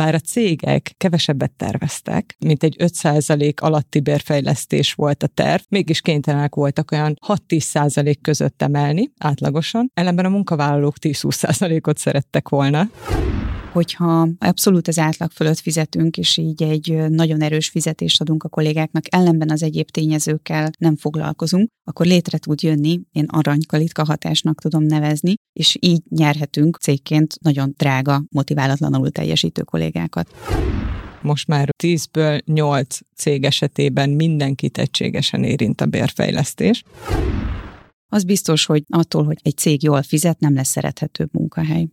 bár a cégek kevesebbet terveztek, mint egy 5% alatti bérfejlesztés volt a terv, mégis kénytelenek voltak olyan 6-10% között emelni átlagosan, ellenben a munkavállalók 10-20%-ot szerettek volna hogyha abszolút az átlag fölött fizetünk, és így egy nagyon erős fizetést adunk a kollégáknak, ellenben az egyéb tényezőkkel nem foglalkozunk, akkor létre tud jönni, én aranykalitka hatásnak tudom nevezni, és így nyerhetünk cégként nagyon drága, motiválatlanul teljesítő kollégákat most már 10-ből 8 cég esetében mindenkit egységesen érint a bérfejlesztés. Az biztos, hogy attól, hogy egy cég jól fizet, nem lesz szerethetőbb munkahely.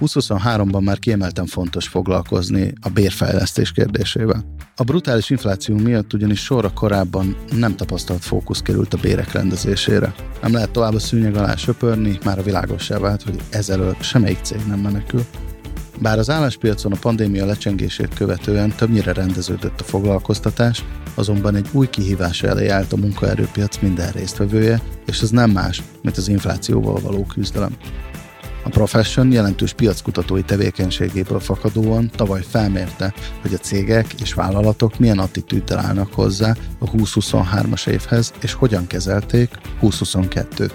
2023-ban már kiemelten fontos foglalkozni a bérfejlesztés kérdésével. A brutális infláció miatt ugyanis sorra korábban nem tapasztalt fókusz került a bérek rendezésére. Nem lehet tovább a szűnyeg alá söpörni, már a világossá vált, hogy ezelől semmelyik cég nem menekül. Bár az álláspiacon a pandémia lecsengését követően többnyire rendeződött a foglalkoztatás, azonban egy új kihívás elé állt a munkaerőpiac minden résztvevője, és ez nem más, mint az inflációval való küzdelem. A Profession jelentős piackutatói tevékenységéből fakadóan tavaly felmérte, hogy a cégek és vállalatok milyen attitűddel állnak hozzá a 2023-as évhez, és hogyan kezelték 2022-t.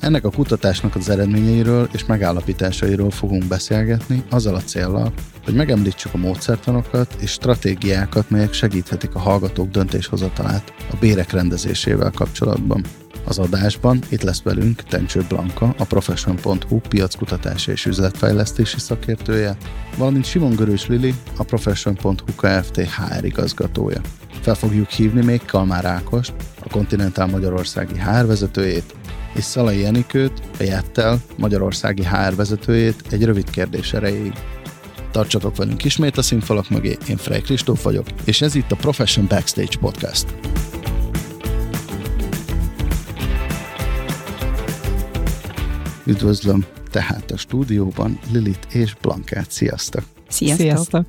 Ennek a kutatásnak az eredményeiről és megállapításairól fogunk beszélgetni, azzal a célral, hogy megemlítsük a módszertanokat és stratégiákat, melyek segíthetik a hallgatók döntéshozatalát a bérek rendezésével kapcsolatban. Az adásban itt lesz velünk Tencső Blanka, a Profession.hu piackutatási és üzletfejlesztési szakértője, valamint Simon Görös Lili, a Profession.hu Kft. HR igazgatója. Fel fogjuk hívni még Kalmár Ákost, a Continental Magyarországi HR vezetőjét, és Szalai Enikőt, a Jettel Magyarországi HR vezetőjét egy rövid kérdés erejéig. Tartsatok velünk ismét a színfalak mögé, én Frey Kristóf vagyok, és ez itt a Profession Backstage Podcast. Üdvözlöm tehát a stúdióban Lilit és Blankát. Sziasztok! Sziasztok! Sziasztok.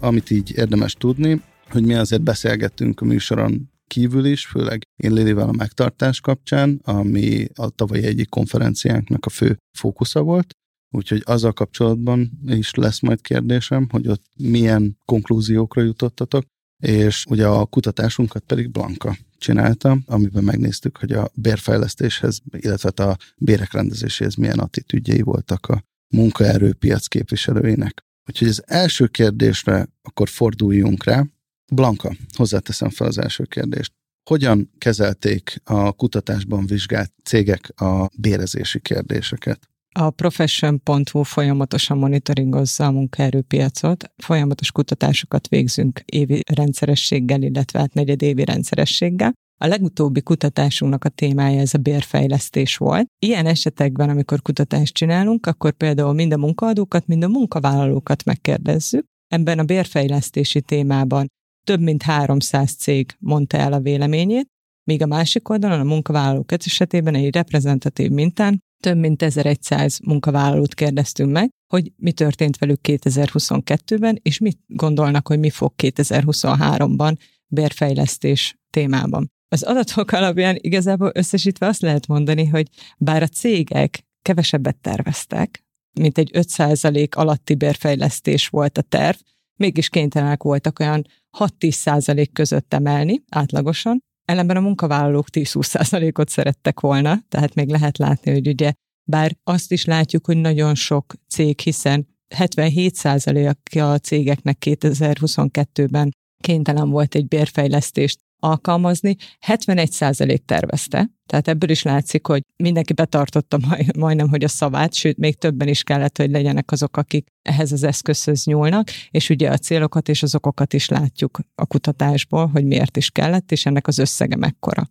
Amit így érdemes tudni, hogy mi azért beszélgettünk a műsoron kívül is, főleg én Lilivel a megtartás kapcsán, ami a tavalyi egyik konferenciánknak a fő fókusza volt, úgyhogy azzal kapcsolatban is lesz majd kérdésem, hogy ott milyen konklúziókra jutottatok, és ugye a kutatásunkat pedig Blanka csinálta, amiben megnéztük, hogy a bérfejlesztéshez, illetve a bérek rendezéséhez milyen attitűdjei voltak a munkaerőpiac képviselőinek. Úgyhogy az első kérdésre akkor forduljunk rá. Blanka, hozzáteszem fel az első kérdést. Hogyan kezelték a kutatásban vizsgált cégek a bérezési kérdéseket? A profession.hu folyamatosan monitoringozza a munkaerőpiacot, folyamatos kutatásokat végzünk évi rendszerességgel, illetve hát negyedévi rendszerességgel. A legutóbbi kutatásunknak a témája ez a bérfejlesztés volt. Ilyen esetekben, amikor kutatást csinálunk, akkor például mind a munkaadókat, mind a munkavállalókat megkérdezzük. Ebben a bérfejlesztési témában több mint 300 cég mondta el a véleményét, míg a másik oldalon a munkavállalók esetében egy reprezentatív mintán több mint 1100 munkavállalót kérdeztünk meg, hogy mi történt velük 2022-ben, és mit gondolnak, hogy mi fog 2023-ban bérfejlesztés témában. Az adatok alapján igazából összesítve azt lehet mondani, hogy bár a cégek kevesebbet terveztek, mint egy 5% alatti bérfejlesztés volt a terv, mégis kénytelenek voltak olyan 6-10% között emelni átlagosan, ellenben a munkavállalók 10-20%-ot szerettek volna, tehát még lehet látni, hogy ugye bár azt is látjuk, hogy nagyon sok cég, hiszen 77%-a a cégeknek 2022-ben kénytelen volt egy bérfejlesztést alkalmazni, 71% tervezte, tehát ebből is látszik, hogy mindenki betartotta majd, majdnem, hogy a szavát, sőt, még többen is kellett, hogy legyenek azok, akik ehhez az eszközhöz nyúlnak, és ugye a célokat és az okokat is látjuk a kutatásból, hogy miért is kellett, és ennek az összege mekkora.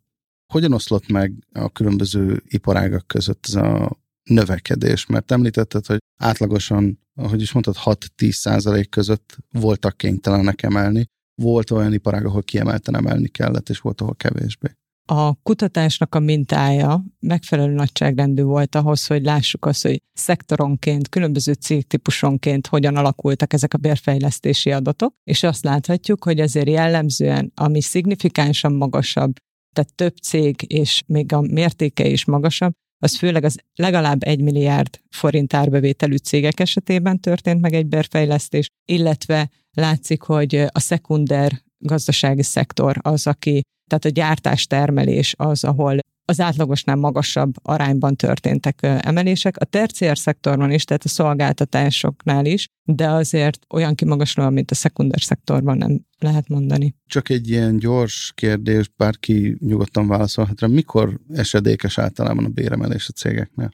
Hogyan oszlott meg a különböző iparágak között ez a növekedés? Mert említetted, hogy átlagosan, ahogy is mondtad, 6-10 százalék között voltak kénytelenek emelni volt olyan iparág, ahol kiemelten emelni kellett, és volt, ahol kevésbé. A kutatásnak a mintája megfelelő nagyságrendű volt ahhoz, hogy lássuk azt, hogy szektoronként, különböző cégtípusonként hogyan alakultak ezek a bérfejlesztési adatok, és azt láthatjuk, hogy azért jellemzően, ami szignifikánsan magasabb, tehát több cég és még a mértéke is magasabb, az főleg az legalább egy milliárd forint árbevételű cégek esetében történt meg egy bérfejlesztés, illetve látszik, hogy a szekunder gazdasági szektor az, aki, tehát a gyártás-termelés az, ahol az átlagosnál magasabb arányban történtek emelések. A terciár szektorban is, tehát a szolgáltatásoknál is, de azért olyan kimagaslóan, mint a szekunder szektorban nem lehet mondani. Csak egy ilyen gyors kérdés, bárki nyugodtan válaszolhat rá, mikor esedékes általában a béremelés a cégeknél?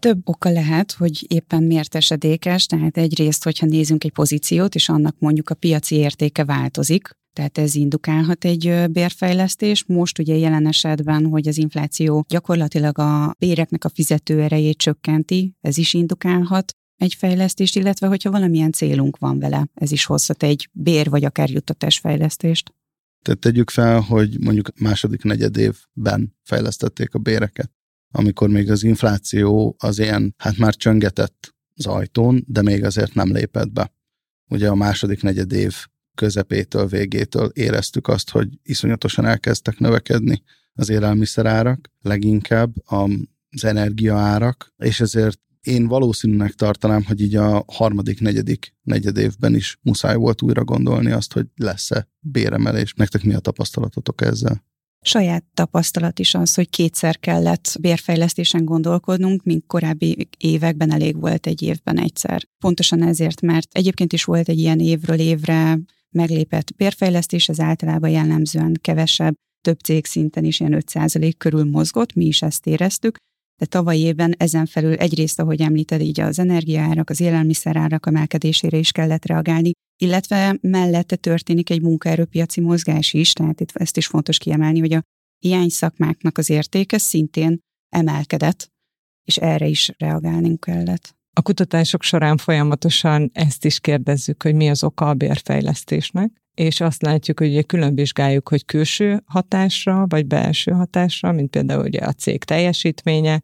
Több oka lehet, hogy éppen miért esedékes, tehát egyrészt, hogyha nézünk egy pozíciót, és annak mondjuk a piaci értéke változik, tehát ez indukálhat egy bérfejlesztés. Most ugye jelen esetben, hogy az infláció gyakorlatilag a béreknek a fizető erejét csökkenti, ez is indukálhat egy fejlesztést, illetve hogyha valamilyen célunk van vele, ez is hozhat egy bér vagy akár juttatásfejlesztést. Tehát tegyük fel, hogy mondjuk második negyed évben fejlesztették a béreket, amikor még az infláció az ilyen, hát már csöngetett az ajtón, de még azért nem lépett be. Ugye a második negyed év közepétől, végétől éreztük azt, hogy iszonyatosan elkezdtek növekedni az élelmiszerárak, leginkább az energiaárak, és ezért én valószínűnek tartanám, hogy így a harmadik, negyedik negyed évben is muszáj volt újra gondolni azt, hogy lesz-e béremelés. Nektek mi a tapasztalatotok ezzel? Saját tapasztalat is az, hogy kétszer kellett bérfejlesztésen gondolkodnunk, mint korábbi években elég volt egy évben egyszer. Pontosan ezért, mert egyébként is volt egy ilyen évről évre meglépett bérfejlesztés, ez általában jellemzően kevesebb, több cég szinten is ilyen 5% körül mozgott, mi is ezt éreztük, de tavaly évben ezen felül egyrészt, ahogy említed, így az energiaárak, az élelmiszerárak emelkedésére is kellett reagálni, illetve mellette történik egy munkaerőpiaci mozgás is, tehát itt ezt is fontos kiemelni, hogy a hiány szakmáknak az értéke szintén emelkedett, és erre is reagálni kellett. A kutatások során folyamatosan ezt is kérdezzük, hogy mi az oka a bérfejlesztésnek, és azt látjuk, hogy ugye külön vizsgáljuk, hogy külső hatásra, vagy belső hatásra, mint például ugye a cég teljesítménye,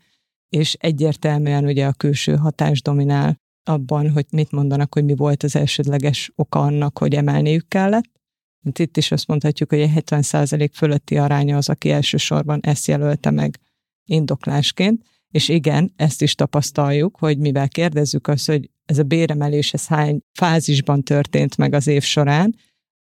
és egyértelműen ugye a külső hatás dominál abban, hogy mit mondanak, hogy mi volt az elsődleges oka annak, hogy emelniük kellett. Mint itt is azt mondhatjuk, hogy egy 70% fölötti aránya az, aki elsősorban ezt jelölte meg indoklásként, és igen, ezt is tapasztaljuk, hogy mivel kérdezzük azt, hogy ez a béremelés, ez hány fázisban történt meg az év során,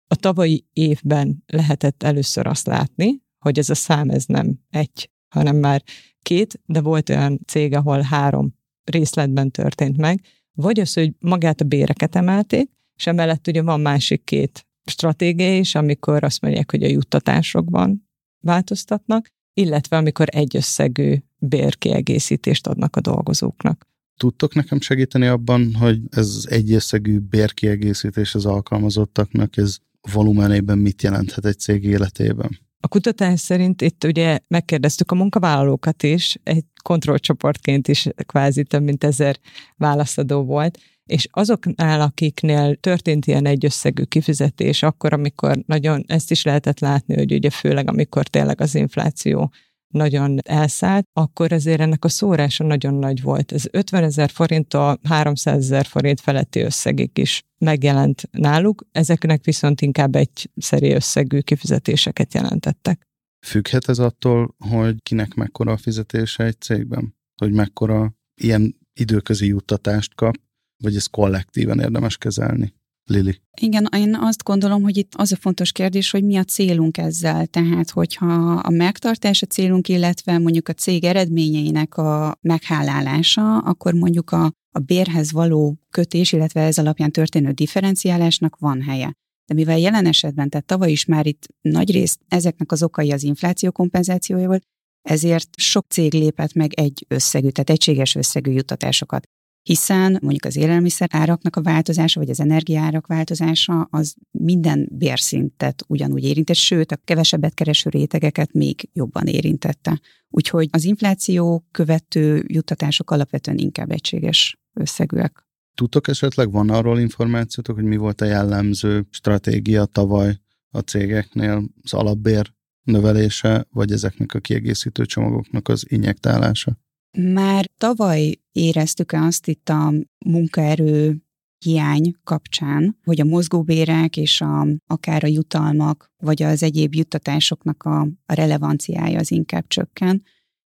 a tavalyi évben lehetett először azt látni, hogy ez a szám ez nem egy, hanem már két, de volt olyan cég, ahol három részletben történt meg, vagy az, hogy magát a béreket emelték, és emellett ugye van másik két stratégia is, amikor azt mondják, hogy a juttatásokban változtatnak, illetve amikor egy összegű bérkiegészítést adnak a dolgozóknak. Tudtok nekem segíteni abban, hogy ez az egyösszegű bérkiegészítés az alkalmazottaknak, ez volumenében mit jelenthet egy cég életében? A kutatás szerint itt ugye megkérdeztük a munkavállalókat is, egy kontrollcsoportként is kvázi több mint ezer válaszadó volt, és azoknál, akiknél történt ilyen egyösszegű kifizetés, akkor, amikor nagyon, ezt is lehetett látni, hogy ugye főleg amikor tényleg az infláció nagyon elszállt, akkor azért ennek a szórása nagyon nagy volt. Ez 50 ezer forinttól 300 ezer forint feletti összegig is megjelent náluk, ezeknek viszont inkább egy szeri összegű kifizetéseket jelentettek. Függhet ez attól, hogy kinek mekkora a fizetése egy cégben? Hogy mekkora ilyen időközi juttatást kap, vagy ezt kollektíven érdemes kezelni? Lili. Igen, én azt gondolom, hogy itt az a fontos kérdés, hogy mi a célunk ezzel. Tehát, hogyha a megtartás a célunk, illetve mondjuk a cég eredményeinek a meghálálása, akkor mondjuk a, a bérhez való kötés, illetve ez alapján történő differenciálásnak van helye. De mivel jelen esetben, tehát tavaly is már itt nagy részt ezeknek az okai az infláció kompenzációja volt, ezért sok cég lépett meg egy összegű, tehát egységes összegű juttatásokat hiszen mondjuk az élelmiszer áraknak a változása, vagy az energiárak változása az minden bérszintet ugyanúgy érintett, sőt, a kevesebbet kereső rétegeket még jobban érintette. Úgyhogy az infláció követő juttatások alapvetően inkább egységes összegűek. Tudtok esetleg, van arról információtok, hogy mi volt a jellemző stratégia tavaly a cégeknél, az alapbér növelése, vagy ezeknek a kiegészítő csomagoknak az injektálása? Már tavaly éreztük-e azt itt a munkaerő hiány kapcsán, hogy a mozgóbérek és a, akár a jutalmak, vagy az egyéb juttatásoknak a, a relevanciája az inkább csökken.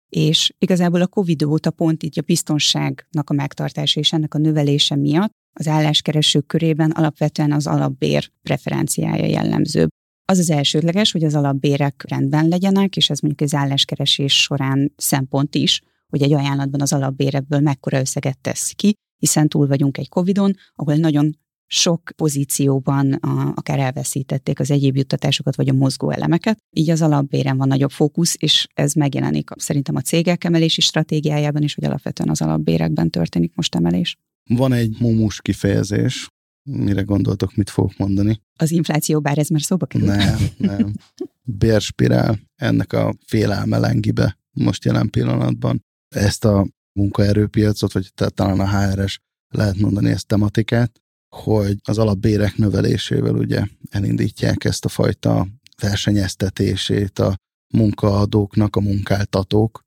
és igazából a Covid óta pont így a biztonságnak a megtartása és ennek a növelése miatt az álláskeresők körében alapvetően az alapbér preferenciája jellemző. Az az elsődleges, hogy az alapbérek rendben legyenek, és ez mondjuk az álláskeresés során szempont is, hogy egy ajánlatban az alapbérekből mekkora összeget tesz ki, hiszen túl vagyunk egy Covidon, ahol nagyon sok pozícióban a, akár elveszítették az egyéb juttatásokat, vagy a mozgó elemeket. Így az alapbéren van nagyobb fókusz, és ez megjelenik szerintem a cégek emelési stratégiájában is, hogy alapvetően az alapbérekben történik most emelés. Van egy mumus kifejezés, mire gondoltok, mit fogok mondani? Az infláció, bár ez már szóba került. Nem, nem. Bérspirál, ennek a félelme lengibe most jelen pillanatban. Ezt a munkaerőpiacot, vagy talán a HRS lehet mondani ezt tematikát, hogy az alapbérek növelésével ugye elindítják ezt a fajta versenyeztetését a munkaadóknak, a munkáltatók,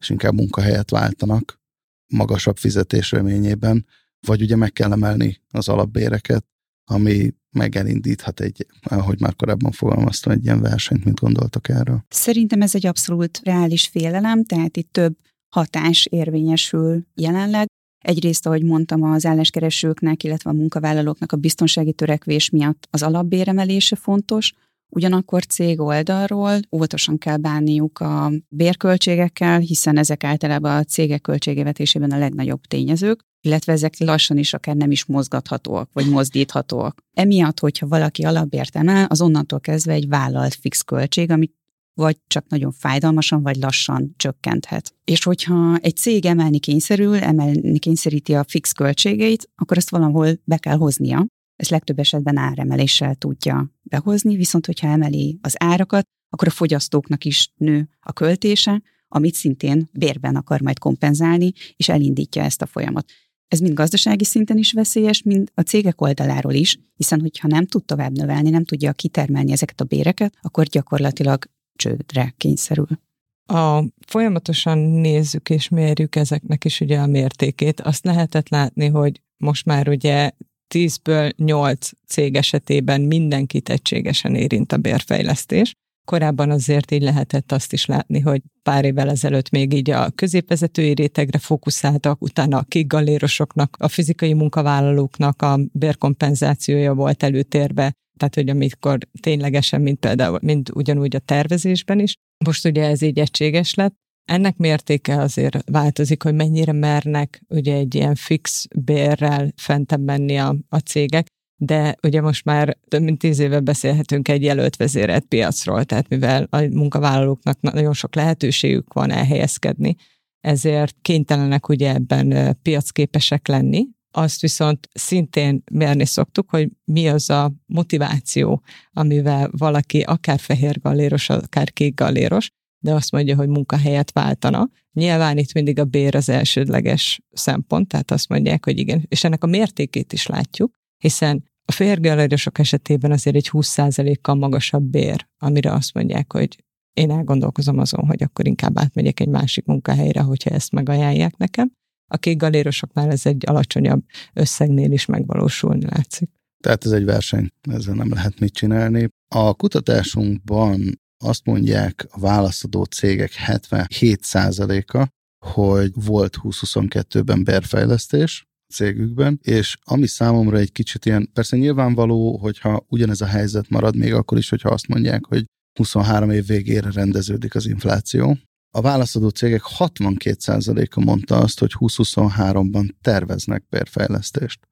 és inkább munkahelyet váltanak magasabb fizetés reményében, vagy ugye meg kell emelni az alapbéreket, ami megelindíthat egy, ahogy már korábban fogalmaztam, egy ilyen versenyt, mint gondoltak erről? Szerintem ez egy abszolút reális félelem, tehát itt több hatás érvényesül jelenleg. Egyrészt, ahogy mondtam, az álláskeresőknek, illetve a munkavállalóknak a biztonsági törekvés miatt az alapbéremelése fontos, Ugyanakkor cég oldalról óvatosan kell bánniuk a bérköltségekkel, hiszen ezek általában a cégek költségvetésében a legnagyobb tényezők, illetve ezek lassan is akár nem is mozgathatóak, vagy mozdíthatóak. Emiatt, hogyha valaki alapbért emel, az onnantól kezdve egy vállalt fix költség, amit vagy csak nagyon fájdalmasan, vagy lassan csökkenthet. És hogyha egy cég emelni kényszerül, emelni kényszeríti a fix költségeit, akkor ezt valahol be kell hoznia. Ezt legtöbb esetben áremeléssel tudja behozni, viszont hogyha emeli az árakat, akkor a fogyasztóknak is nő a költése, amit szintén bérben akar majd kompenzálni, és elindítja ezt a folyamat. Ez mind gazdasági szinten is veszélyes, mind a cégek oldaláról is, hiszen hogyha nem tud tovább növelni, nem tudja kitermelni ezeket a béreket, akkor gyakorlatilag csődre kényszerül. A folyamatosan nézzük és mérjük ezeknek is ugye a mértékét. Azt lehetett látni, hogy most már ugye 10-ből 8 cég esetében mindenkit egységesen érint a bérfejlesztés. Korábban azért így lehetett azt is látni, hogy pár évvel ezelőtt még így a középvezetői rétegre fókuszáltak, utána a kikgallérosoknak, a fizikai munkavállalóknak a bérkompenzációja volt előtérbe, tehát hogy amikor ténylegesen, mint például, mint ugyanúgy a tervezésben is, most ugye ez így egységes lett, ennek mértéke azért változik, hogy mennyire mernek ugye egy ilyen fix bérrel fentebb menni a, a cégek, de ugye most már több mint tíz éve beszélhetünk egy jelölt vezérelt piacról, tehát mivel a munkavállalóknak nagyon sok lehetőségük van elhelyezkedni, ezért kénytelenek ugye ebben piacképesek lenni, azt viszont szintén mérni szoktuk, hogy mi az a motiváció, amivel valaki akár fehér galléros, akár kék galléros, de azt mondja, hogy munkahelyet váltana. Nyilván itt mindig a bér az elsődleges szempont, tehát azt mondják, hogy igen, és ennek a mértékét is látjuk, hiszen a férgelőrösök esetében azért egy 20%-kal magasabb bér, amire azt mondják, hogy én elgondolkozom azon, hogy akkor inkább átmegyek egy másik munkahelyre, hogyha ezt megajánlják nekem. A kék galérosoknál ez egy alacsonyabb összegnél is megvalósulni látszik. Tehát ez egy verseny, ezzel nem lehet mit csinálni. A kutatásunkban azt mondják a választadó cégek 77%-a, hogy volt 2022-ben berfejlesztés cégükben, és ami számomra egy kicsit ilyen, persze nyilvánvaló, hogyha ugyanez a helyzet marad, még akkor is, hogyha azt mondják, hogy 23 év végére rendeződik az infláció. A válaszadó cégek 62%-a mondta azt, hogy 2023-ban terveznek bérfejlesztést.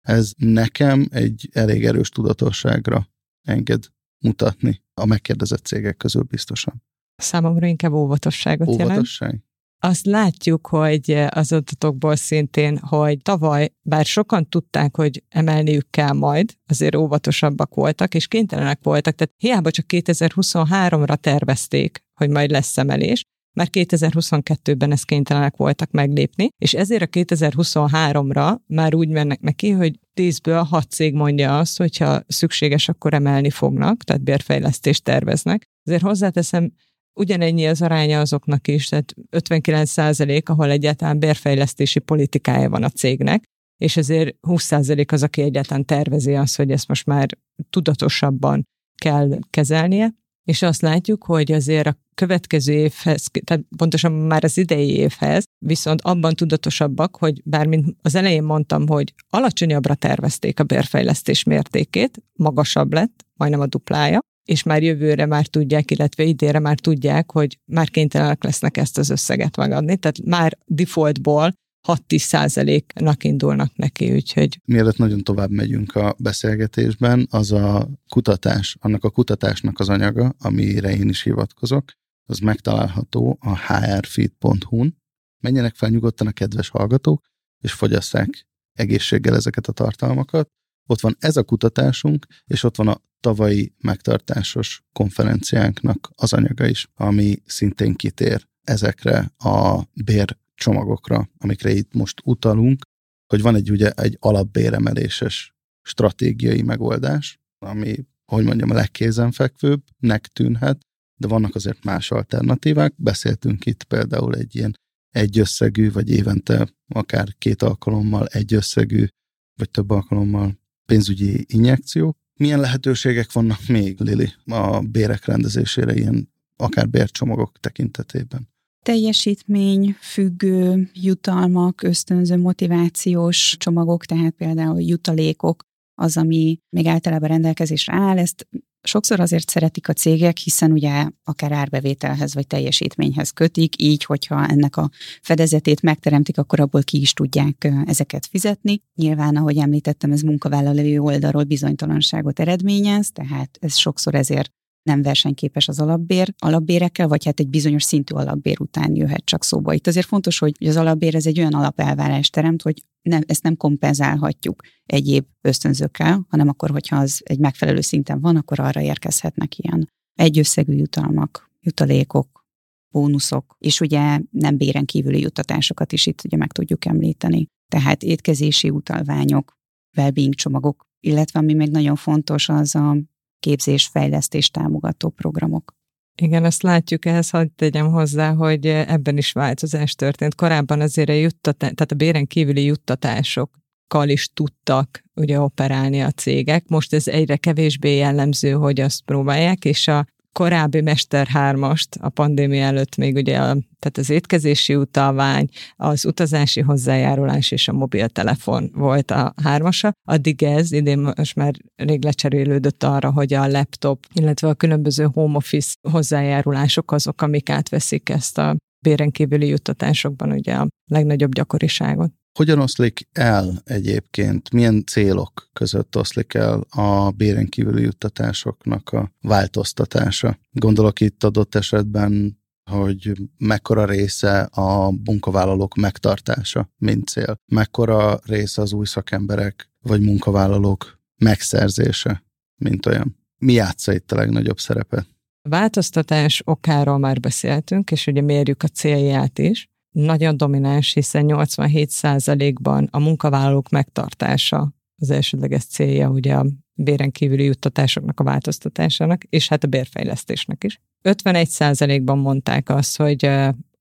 Ez nekem egy elég erős tudatosságra enged mutatni a megkérdezett cégek közül biztosan. Számomra inkább óvatosságot Óvatosság? jelent. Azt látjuk, hogy az adatokból szintén, hogy tavaly, bár sokan tudták, hogy emelniük kell majd, azért óvatosabbak voltak, és kénytelenek voltak, tehát hiába csak 2023-ra tervezték, hogy majd lesz emelés, már 2022-ben ezt kénytelenek voltak meglépni, és ezért a 2023-ra már úgy mennek neki, hogy 10-ből 6 cég mondja azt, hogyha szükséges, akkor emelni fognak, tehát bérfejlesztést terveznek. Azért hozzáteszem, ugyanennyi az aránya azoknak is, tehát 59 százalék, ahol egyáltalán bérfejlesztési politikája van a cégnek, és ezért 20 százalék az, aki egyáltalán tervezi azt, hogy ezt most már tudatosabban kell kezelnie. És azt látjuk, hogy azért a következő évhez, tehát pontosan már az idei évhez, viszont abban tudatosabbak, hogy bár mint az elején mondtam, hogy alacsonyabbra tervezték a bérfejlesztés mértékét, magasabb lett, majdnem a duplája, és már jövőre már tudják, illetve idére már tudják, hogy már kénytelenek lesznek ezt az összeget megadni. Tehát már defaultból 6-10 százaléknak indulnak neki, úgyhogy... Mielőtt nagyon tovább megyünk a beszélgetésben, az a kutatás, annak a kutatásnak az anyaga, amire én is hivatkozok, az megtalálható a hrfeed.hu-n. Menjenek fel nyugodtan a kedves hallgatók, és fogyasszák egészséggel ezeket a tartalmakat. Ott van ez a kutatásunk, és ott van a tavalyi megtartásos konferenciánknak az anyaga is, ami szintén kitér ezekre a bér csomagokra, amikre itt most utalunk, hogy van egy ugye egy alapbéremeléses stratégiai megoldás, ami, hogy mondjam, a legkézenfekvőbbnek tűnhet, de vannak azért más alternatívák. Beszéltünk itt például egy ilyen egy összegű, vagy évente akár két alkalommal egy összegű, vagy több alkalommal pénzügyi injekció. Milyen lehetőségek vannak még, Lili, a bérek rendezésére, ilyen akár bércsomagok tekintetében? Teljesítmény függő jutalmak, ösztönző motivációs csomagok, tehát például jutalékok, az, ami még általában rendelkezésre áll, ezt sokszor azért szeretik a cégek, hiszen ugye akár árbevételhez vagy teljesítményhez kötik, így, hogyha ennek a fedezetét megteremtik, akkor abból ki is tudják ezeket fizetni. Nyilván, ahogy említettem, ez munkavállalói oldalról bizonytalanságot eredményez, tehát ez sokszor ezért nem versenyképes az alapbér, alapbérekkel, vagy hát egy bizonyos szintű alapbér után jöhet csak szóba. Itt azért fontos, hogy az alapbér ez egy olyan alapelvárást teremt, hogy nem, ezt nem kompenzálhatjuk egyéb ösztönzőkkel, hanem akkor, hogyha az egy megfelelő szinten van, akkor arra érkezhetnek ilyen egyösszegű jutalmak, jutalékok, bónuszok, és ugye nem béren kívüli juttatásokat is itt ugye meg tudjuk említeni. Tehát étkezési utalványok, wellbeing csomagok, illetve ami még nagyon fontos, az a képzés-fejlesztés támogató programok. Igen, azt látjuk ehhez, hogy tegyem hozzá, hogy ebben is változás történt. Korábban azért a juttatás, tehát a béren kívüli juttatásokkal is tudtak ugye operálni a cégek. Most ez egyre kevésbé jellemző, hogy azt próbálják, és a korábbi Mester 3-ast a pandémia előtt még ugye a, tehát az étkezési utalvány, az utazási hozzájárulás és a mobiltelefon volt a hármasa. Addig ez idén most már rég lecserélődött arra, hogy a laptop, illetve a különböző home office hozzájárulások azok, amik átveszik ezt a béren juttatásokban ugye a legnagyobb gyakoriságot. Hogyan oszlik el egyébként, milyen célok között oszlik el a béren kívüli juttatásoknak a változtatása? Gondolok itt adott esetben, hogy mekkora része a munkavállalók megtartása, mint cél. Mekkora része az új szakemberek vagy munkavállalók megszerzése, mint olyan. Mi játsza itt a legnagyobb szerepet? A változtatás okáról már beszéltünk, és ugye mérjük a célját is nagyon domináns, hiszen 87%-ban a munkavállalók megtartása az elsődleges célja ugye a béren kívüli juttatásoknak a változtatásának, és hát a bérfejlesztésnek is. 51%-ban mondták azt, hogy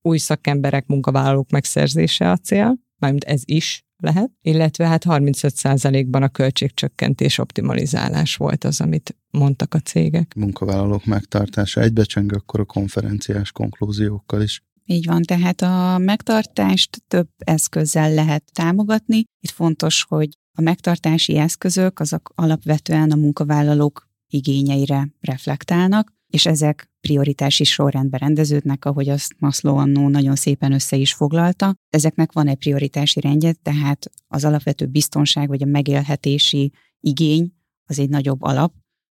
új szakemberek, munkavállalók megszerzése a cél, mármint ez is lehet, illetve hát 35%-ban a költségcsökkentés optimalizálás volt az, amit mondtak a cégek. Munkavállalók megtartása egybecseng akkor a konferenciás konklúziókkal is. Így van, tehát a megtartást több eszközzel lehet támogatni. Itt fontos, hogy a megtartási eszközök azok alapvetően a munkavállalók igényeire reflektálnak, és ezek prioritási sorrendben rendeződnek, ahogy azt Maslow annó nagyon szépen össze is foglalta. Ezeknek van egy prioritási rendje, tehát az alapvető biztonság vagy a megélhetési igény az egy nagyobb alap.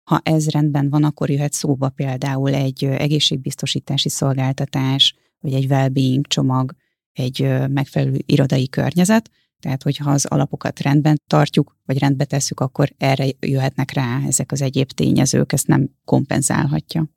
Ha ez rendben van, akkor jöhet szóba például egy egészségbiztosítási szolgáltatás, vagy egy well-being csomag, egy megfelelő irodai környezet, tehát hogyha az alapokat rendben tartjuk, vagy rendbe tesszük, akkor erre jöhetnek rá ezek az egyéb tényezők, ezt nem kompenzálhatja.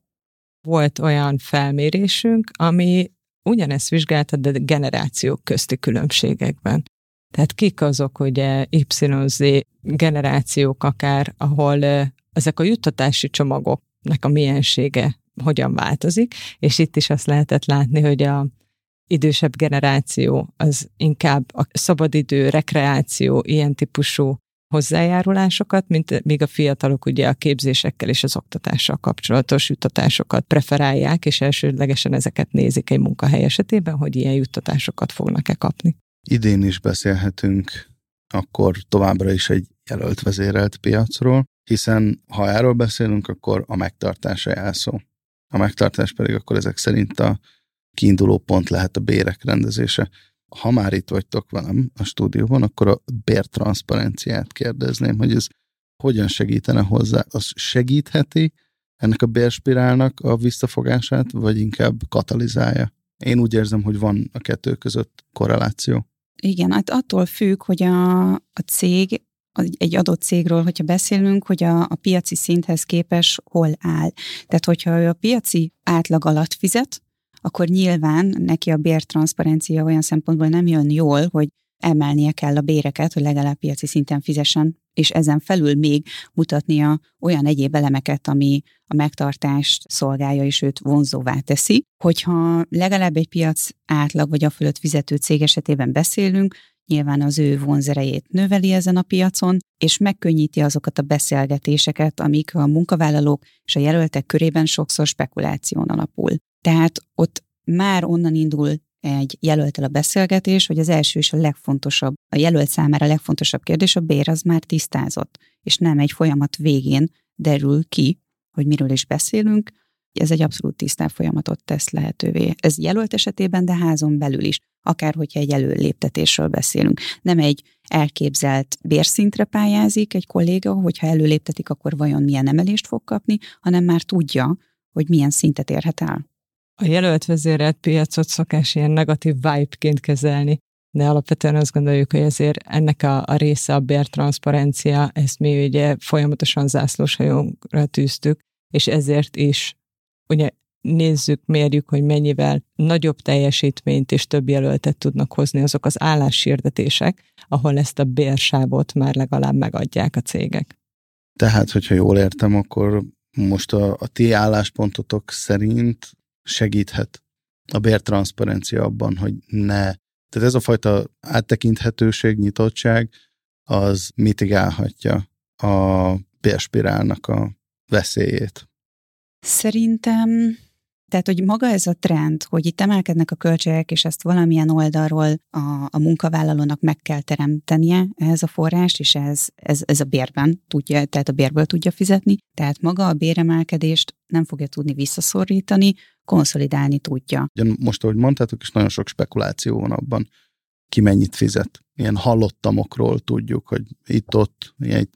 Volt olyan felmérésünk, ami ugyanezt vizsgálta, de generációk közti különbségekben. Tehát kik azok ugye YZ generációk akár, ahol ezek a juttatási csomagoknak a miensége hogyan változik, és itt is azt lehetett látni, hogy a idősebb generáció az inkább a szabadidő, rekreáció, ilyen típusú hozzájárulásokat, mint míg a fiatalok ugye a képzésekkel és az oktatással kapcsolatos juttatásokat preferálják, és elsődlegesen ezeket nézik egy munkahely esetében, hogy ilyen juttatásokat fognak-e kapni. Idén is beszélhetünk akkor továbbra is egy jelölt vezérelt piacról, hiszen ha erről beszélünk, akkor a megtartása jelszó. A megtartás pedig akkor ezek szerint a kiinduló pont lehet a bérek rendezése. Ha már itt vagytok velem a stúdióban, akkor a bértranszparenciát kérdezném, hogy ez hogyan segítene hozzá? Az segítheti ennek a bérspirálnak a visszafogását, vagy inkább katalizálja? Én úgy érzem, hogy van a kettő között korreláció. Igen, hát attól függ, hogy a, a cég egy adott cégről, hogyha beszélünk, hogy a, a piaci szinthez képes hol áll. Tehát, hogyha ő a piaci átlag alatt fizet, akkor nyilván neki a bértranszparencia olyan szempontból nem jön jól, hogy emelnie kell a béreket, hogy legalább piaci szinten fizessen, és ezen felül még mutatnia olyan egyéb elemeket, ami a megtartást szolgálja és őt vonzóvá teszi. Hogyha legalább egy piac átlag vagy a fölött fizető cég esetében beszélünk, nyilván az ő vonzerejét növeli ezen a piacon, és megkönnyíti azokat a beszélgetéseket, amik a munkavállalók és a jelöltek körében sokszor spekuláción alapul. Tehát ott már onnan indul egy jelöltel a beszélgetés, hogy az első és a legfontosabb, a jelölt számára a legfontosabb kérdés, a bér az már tisztázott, és nem egy folyamat végén derül ki, hogy miről is beszélünk, ez egy abszolút tisztább folyamatot tesz lehetővé. Ez jelölt esetében, de házon belül is, akár hogyha egy előléptetésről beszélünk. Nem egy elképzelt bérszintre pályázik egy kolléga, hogyha előléptetik, akkor vajon milyen emelést fog kapni, hanem már tudja, hogy milyen szintet érhet el. A jelölt vezérelt piacot szokás ilyen negatív vibe-ként kezelni, de alapvetően azt gondoljuk, hogy ezért ennek a, a része a bértranszparencia, ezt mi ugye folyamatosan zászlós hajónkra tűztük, és ezért is ugye nézzük, mérjük, hogy mennyivel nagyobb teljesítményt és több jelöltet tudnak hozni azok az álláshirdetések, ahol ezt a bérsávot már legalább megadják a cégek. Tehát, hogyha jól értem, akkor most a, a ti álláspontotok szerint segíthet a bértranszparencia abban, hogy ne. Tehát ez a fajta áttekinthetőség, nyitottság, az mitigálhatja a bérspirálnak a veszélyét. Szerintem tehát, hogy maga ez a trend, hogy itt emelkednek a költségek, és ezt valamilyen oldalról a, a munkavállalónak meg kell teremtenie ehhez a forrást, és ez, ez, ez a bérben tudja, tehát a bérből tudja fizetni. Tehát maga a béremelkedést nem fogja tudni visszaszorítani, konszolidálni tudja. Ugyan most, ahogy mondtátok, is nagyon sok spekuláció van abban, ki mennyit fizet. Ilyen hallottamokról tudjuk, hogy itt-ott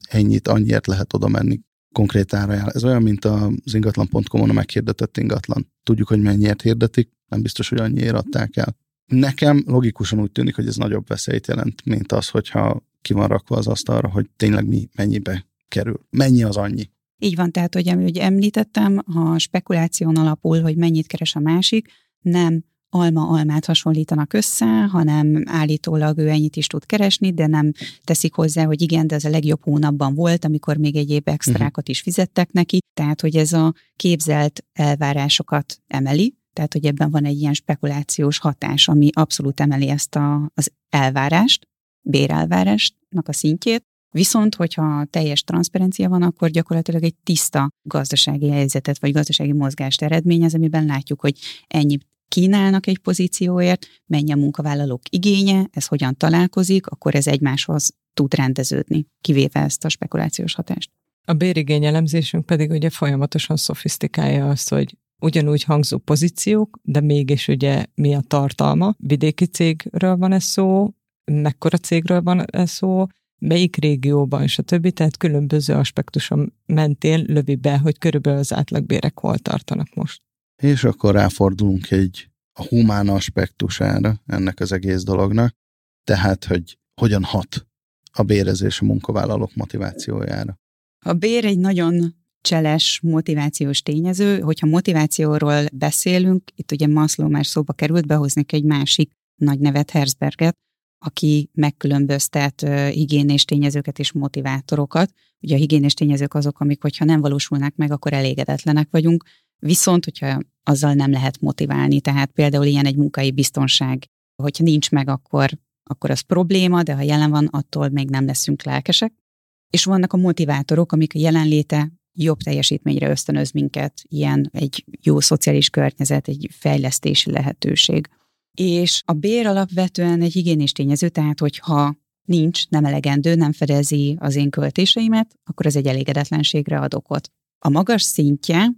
ennyit, annyiért lehet oda menni konkrét ára Ez olyan, mint az ingatlan.com-on a meghirdetett ingatlan. Tudjuk, hogy mennyiért hirdetik, nem biztos, hogy annyiért adták el. Nekem logikusan úgy tűnik, hogy ez nagyobb veszélyt jelent, mint az, hogyha ki van rakva az asztalra, hogy tényleg mi mennyibe kerül. Mennyi az annyi? Így van, tehát, hogy említettem, ha spekuláción alapul, hogy mennyit keres a másik, nem alma-almát hasonlítanak össze, hanem állítólag ő ennyit is tud keresni, de nem teszik hozzá, hogy igen, de ez a legjobb hónapban volt, amikor még egyéb extrákat uh-huh. is fizettek neki, tehát hogy ez a képzelt elvárásokat emeli, tehát hogy ebben van egy ilyen spekulációs hatás, ami abszolút emeli ezt a, az elvárást, bérelvárásnak a szintjét, Viszont, hogyha teljes transzparencia van, akkor gyakorlatilag egy tiszta gazdasági helyzetet vagy gazdasági mozgást eredményez, amiben látjuk, hogy ennyi kínálnak egy pozícióért, mennyi a munkavállalók igénye, ez hogyan találkozik, akkor ez egymáshoz tud rendeződni, kivéve ezt a spekulációs hatást. A bérigény elemzésünk pedig ugye folyamatosan szofisztikálja azt, hogy ugyanúgy hangzó pozíciók, de mégis ugye mi a tartalma. Vidéki cégről van ez szó, mekkora cégről van ez szó, melyik régióban, és a többi, tehát különböző aspektuson mentén lövi be, hogy körülbelül az átlagbérek hol tartanak most. És akkor ráfordulunk egy a humán aspektusára ennek az egész dolognak, tehát, hogy hogyan hat a bérezés a munkavállalók motivációjára. A bér egy nagyon cseles motivációs tényező. Hogyha motivációról beszélünk, itt ugye Maslow már szóba került, behoznék egy másik nagy nevet, Herzberget, aki megkülönböztet higiénés tényezőket és motivátorokat. Ugye a higiénés tényezők azok, amik, hogyha nem valósulnak meg, akkor elégedetlenek vagyunk. Viszont, hogyha azzal nem lehet motiválni, tehát például ilyen egy munkai biztonság, hogyha nincs meg, akkor, akkor az probléma, de ha jelen van, attól még nem leszünk lelkesek. És vannak a motivátorok, amik a jelenléte jobb teljesítményre ösztönöz minket, ilyen egy jó szociális környezet, egy fejlesztési lehetőség. És a bér alapvetően egy igényés tényező, tehát hogyha nincs, nem elegendő, nem fedezi az én költéseimet, akkor ez egy elégedetlenségre ad okot. A magas szintje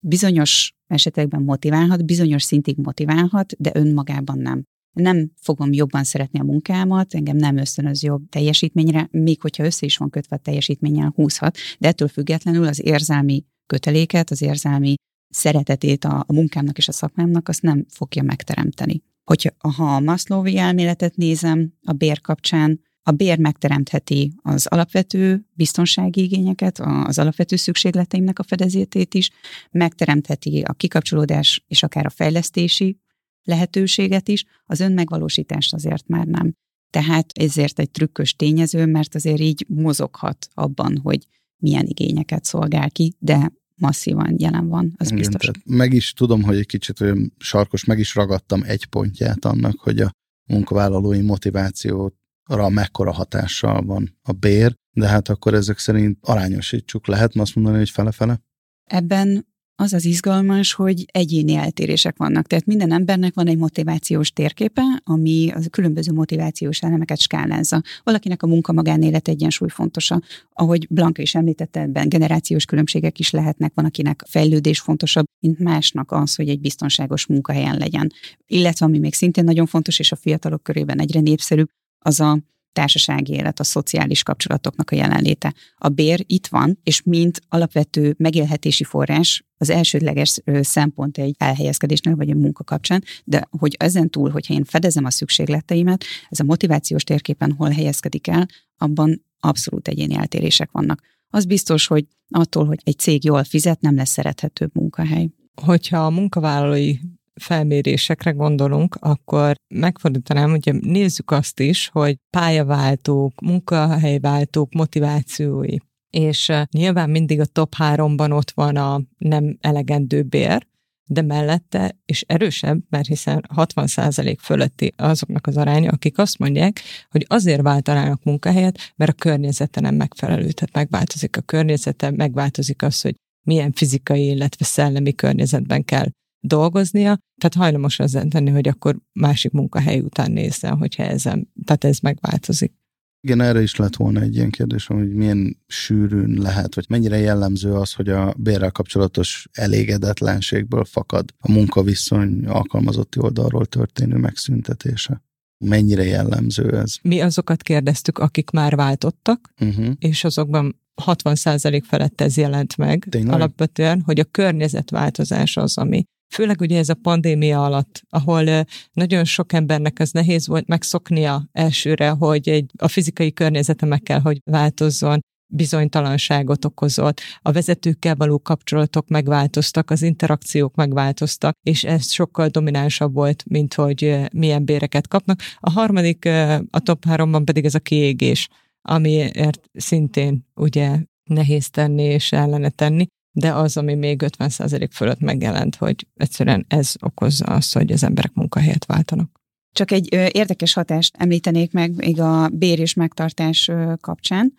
bizonyos esetekben motiválhat, bizonyos szintig motiválhat, de önmagában nem. Nem fogom jobban szeretni a munkámat, engem nem ösztönöz jobb teljesítményre, még hogyha össze is van kötve a teljesítménnyel húzhat, de ettől függetlenül az érzelmi köteléket, az érzelmi szeretetét a, a munkámnak és a szakmámnak, azt nem fogja megteremteni. Hogyha ha a Maslowi elméletet nézem a bér kapcsán, a bér megteremtheti az alapvető biztonsági igényeket, az alapvető szükségleteimnek a fedezétét is, megteremtheti a kikapcsolódás és akár a fejlesztési lehetőséget is, az önmegvalósítást azért már nem. Tehát ezért egy trükkös tényező, mert azért így mozoghat abban, hogy milyen igényeket szolgál ki, de masszívan jelen van, az Igen, biztos. Meg is tudom, hogy egy kicsit olyan sarkos, meg is ragadtam egy pontját annak, hogy a munkavállalói motivációt arra mekkora hatással van a bér, de hát akkor ezek szerint arányosítsuk. Lehet azt mondani, hogy fele-fele? Ebben az az izgalmas, hogy egyéni eltérések vannak. Tehát minden embernek van egy motivációs térképe, ami a különböző motivációs elemeket skálázza. Valakinek a munka magánélet egyensúly fontosabb. Ahogy Blanka is említette, ebben generációs különbségek is lehetnek. Van, akinek fejlődés fontosabb, mint másnak az, hogy egy biztonságos munkahelyen legyen. Illetve, ami még szintén nagyon fontos, és a fiatalok körében egyre népszerűbb, az a társasági élet, a szociális kapcsolatoknak a jelenléte. A bér itt van, és mint alapvető megélhetési forrás az elsődleges szempont egy elhelyezkedésnél, vagy a munka kapcsán, de hogy ezen túl, hogyha én fedezem a szükségleteimet, ez a motivációs térképen hol helyezkedik el, abban abszolút egyéni eltérések vannak. Az biztos, hogy attól, hogy egy cég jól fizet, nem lesz szerethetőbb munkahely. Hogyha a munkavállalói felmérésekre gondolunk, akkor megfordítanám, hogy nézzük azt is, hogy pályaváltók, munkahelyváltók motivációi. És nyilván mindig a top háromban ott van a nem elegendő bér, de mellette, és erősebb, mert hiszen 60% fölötti azoknak az aránya, akik azt mondják, hogy azért váltanának munkahelyet, mert a környezete nem megfelelő, tehát megváltozik a környezete, megváltozik az, hogy milyen fizikai, illetve szellemi környezetben kell dolgoznia, tehát hajlamos az tenni, hogy akkor másik munkahely után nézzen, hogyha ezen, tehát ez megváltozik. Igen, erre is lett volna egy ilyen kérdés, hogy milyen sűrűn lehet, vagy mennyire jellemző az, hogy a bérrel kapcsolatos elégedetlenségből fakad a munkaviszony alkalmazotti oldalról történő megszüntetése. Mennyire jellemző ez? Mi azokat kérdeztük, akik már váltottak, uh-huh. és azokban 60% felett ez jelent meg Tényleg? alapvetően, hogy a környezetváltozás az, ami Főleg ugye ez a pandémia alatt, ahol nagyon sok embernek az nehéz volt megszoknia elsőre, hogy egy, a fizikai környezete meg kell, hogy változzon, bizonytalanságot okozott, a vezetőkkel való kapcsolatok megváltoztak, az interakciók megváltoztak, és ez sokkal dominánsabb volt, mint hogy milyen béreket kapnak. A harmadik, a top háromban pedig ez a kiégés, amiért szintén ugye nehéz tenni és ellene tenni de az, ami még 50% fölött megjelent, hogy egyszerűen ez okozza azt, hogy az emberek munkahelyet váltanak. Csak egy érdekes hatást említenék meg még a bér és megtartás ö, kapcsán,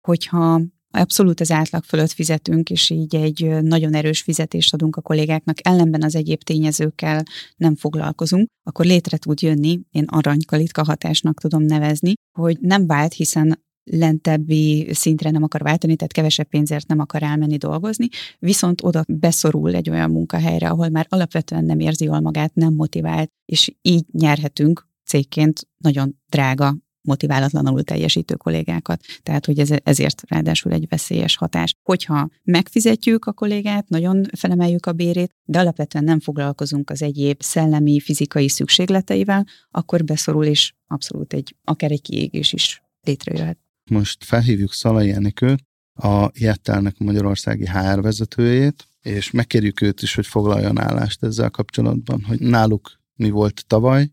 hogyha abszolút az átlag fölött fizetünk, és így egy nagyon erős fizetést adunk a kollégáknak, ellenben az egyéb tényezőkkel nem foglalkozunk, akkor létre tud jönni, én aranykalitka hatásnak tudom nevezni, hogy nem vált, hiszen lentebbi szintre nem akar váltani, tehát kevesebb pénzért nem akar elmenni dolgozni, viszont oda beszorul egy olyan munkahelyre, ahol már alapvetően nem érzi jól magát, nem motivált, és így nyerhetünk cégként nagyon drága motiválatlanul teljesítő kollégákat. Tehát, hogy ez, ezért ráadásul egy veszélyes hatás. Hogyha megfizetjük a kollégát, nagyon felemeljük a bérét, de alapvetően nem foglalkozunk az egyéb szellemi, fizikai szükségleteivel, akkor beszorul, és abszolút egy, akár egy kiégés is létrejöhet. Most felhívjuk Szalai Enikőt, a Jettelnek magyarországi HR vezetőjét, és megkérjük őt is, hogy foglaljon állást ezzel kapcsolatban, hogy náluk mi volt tavaly,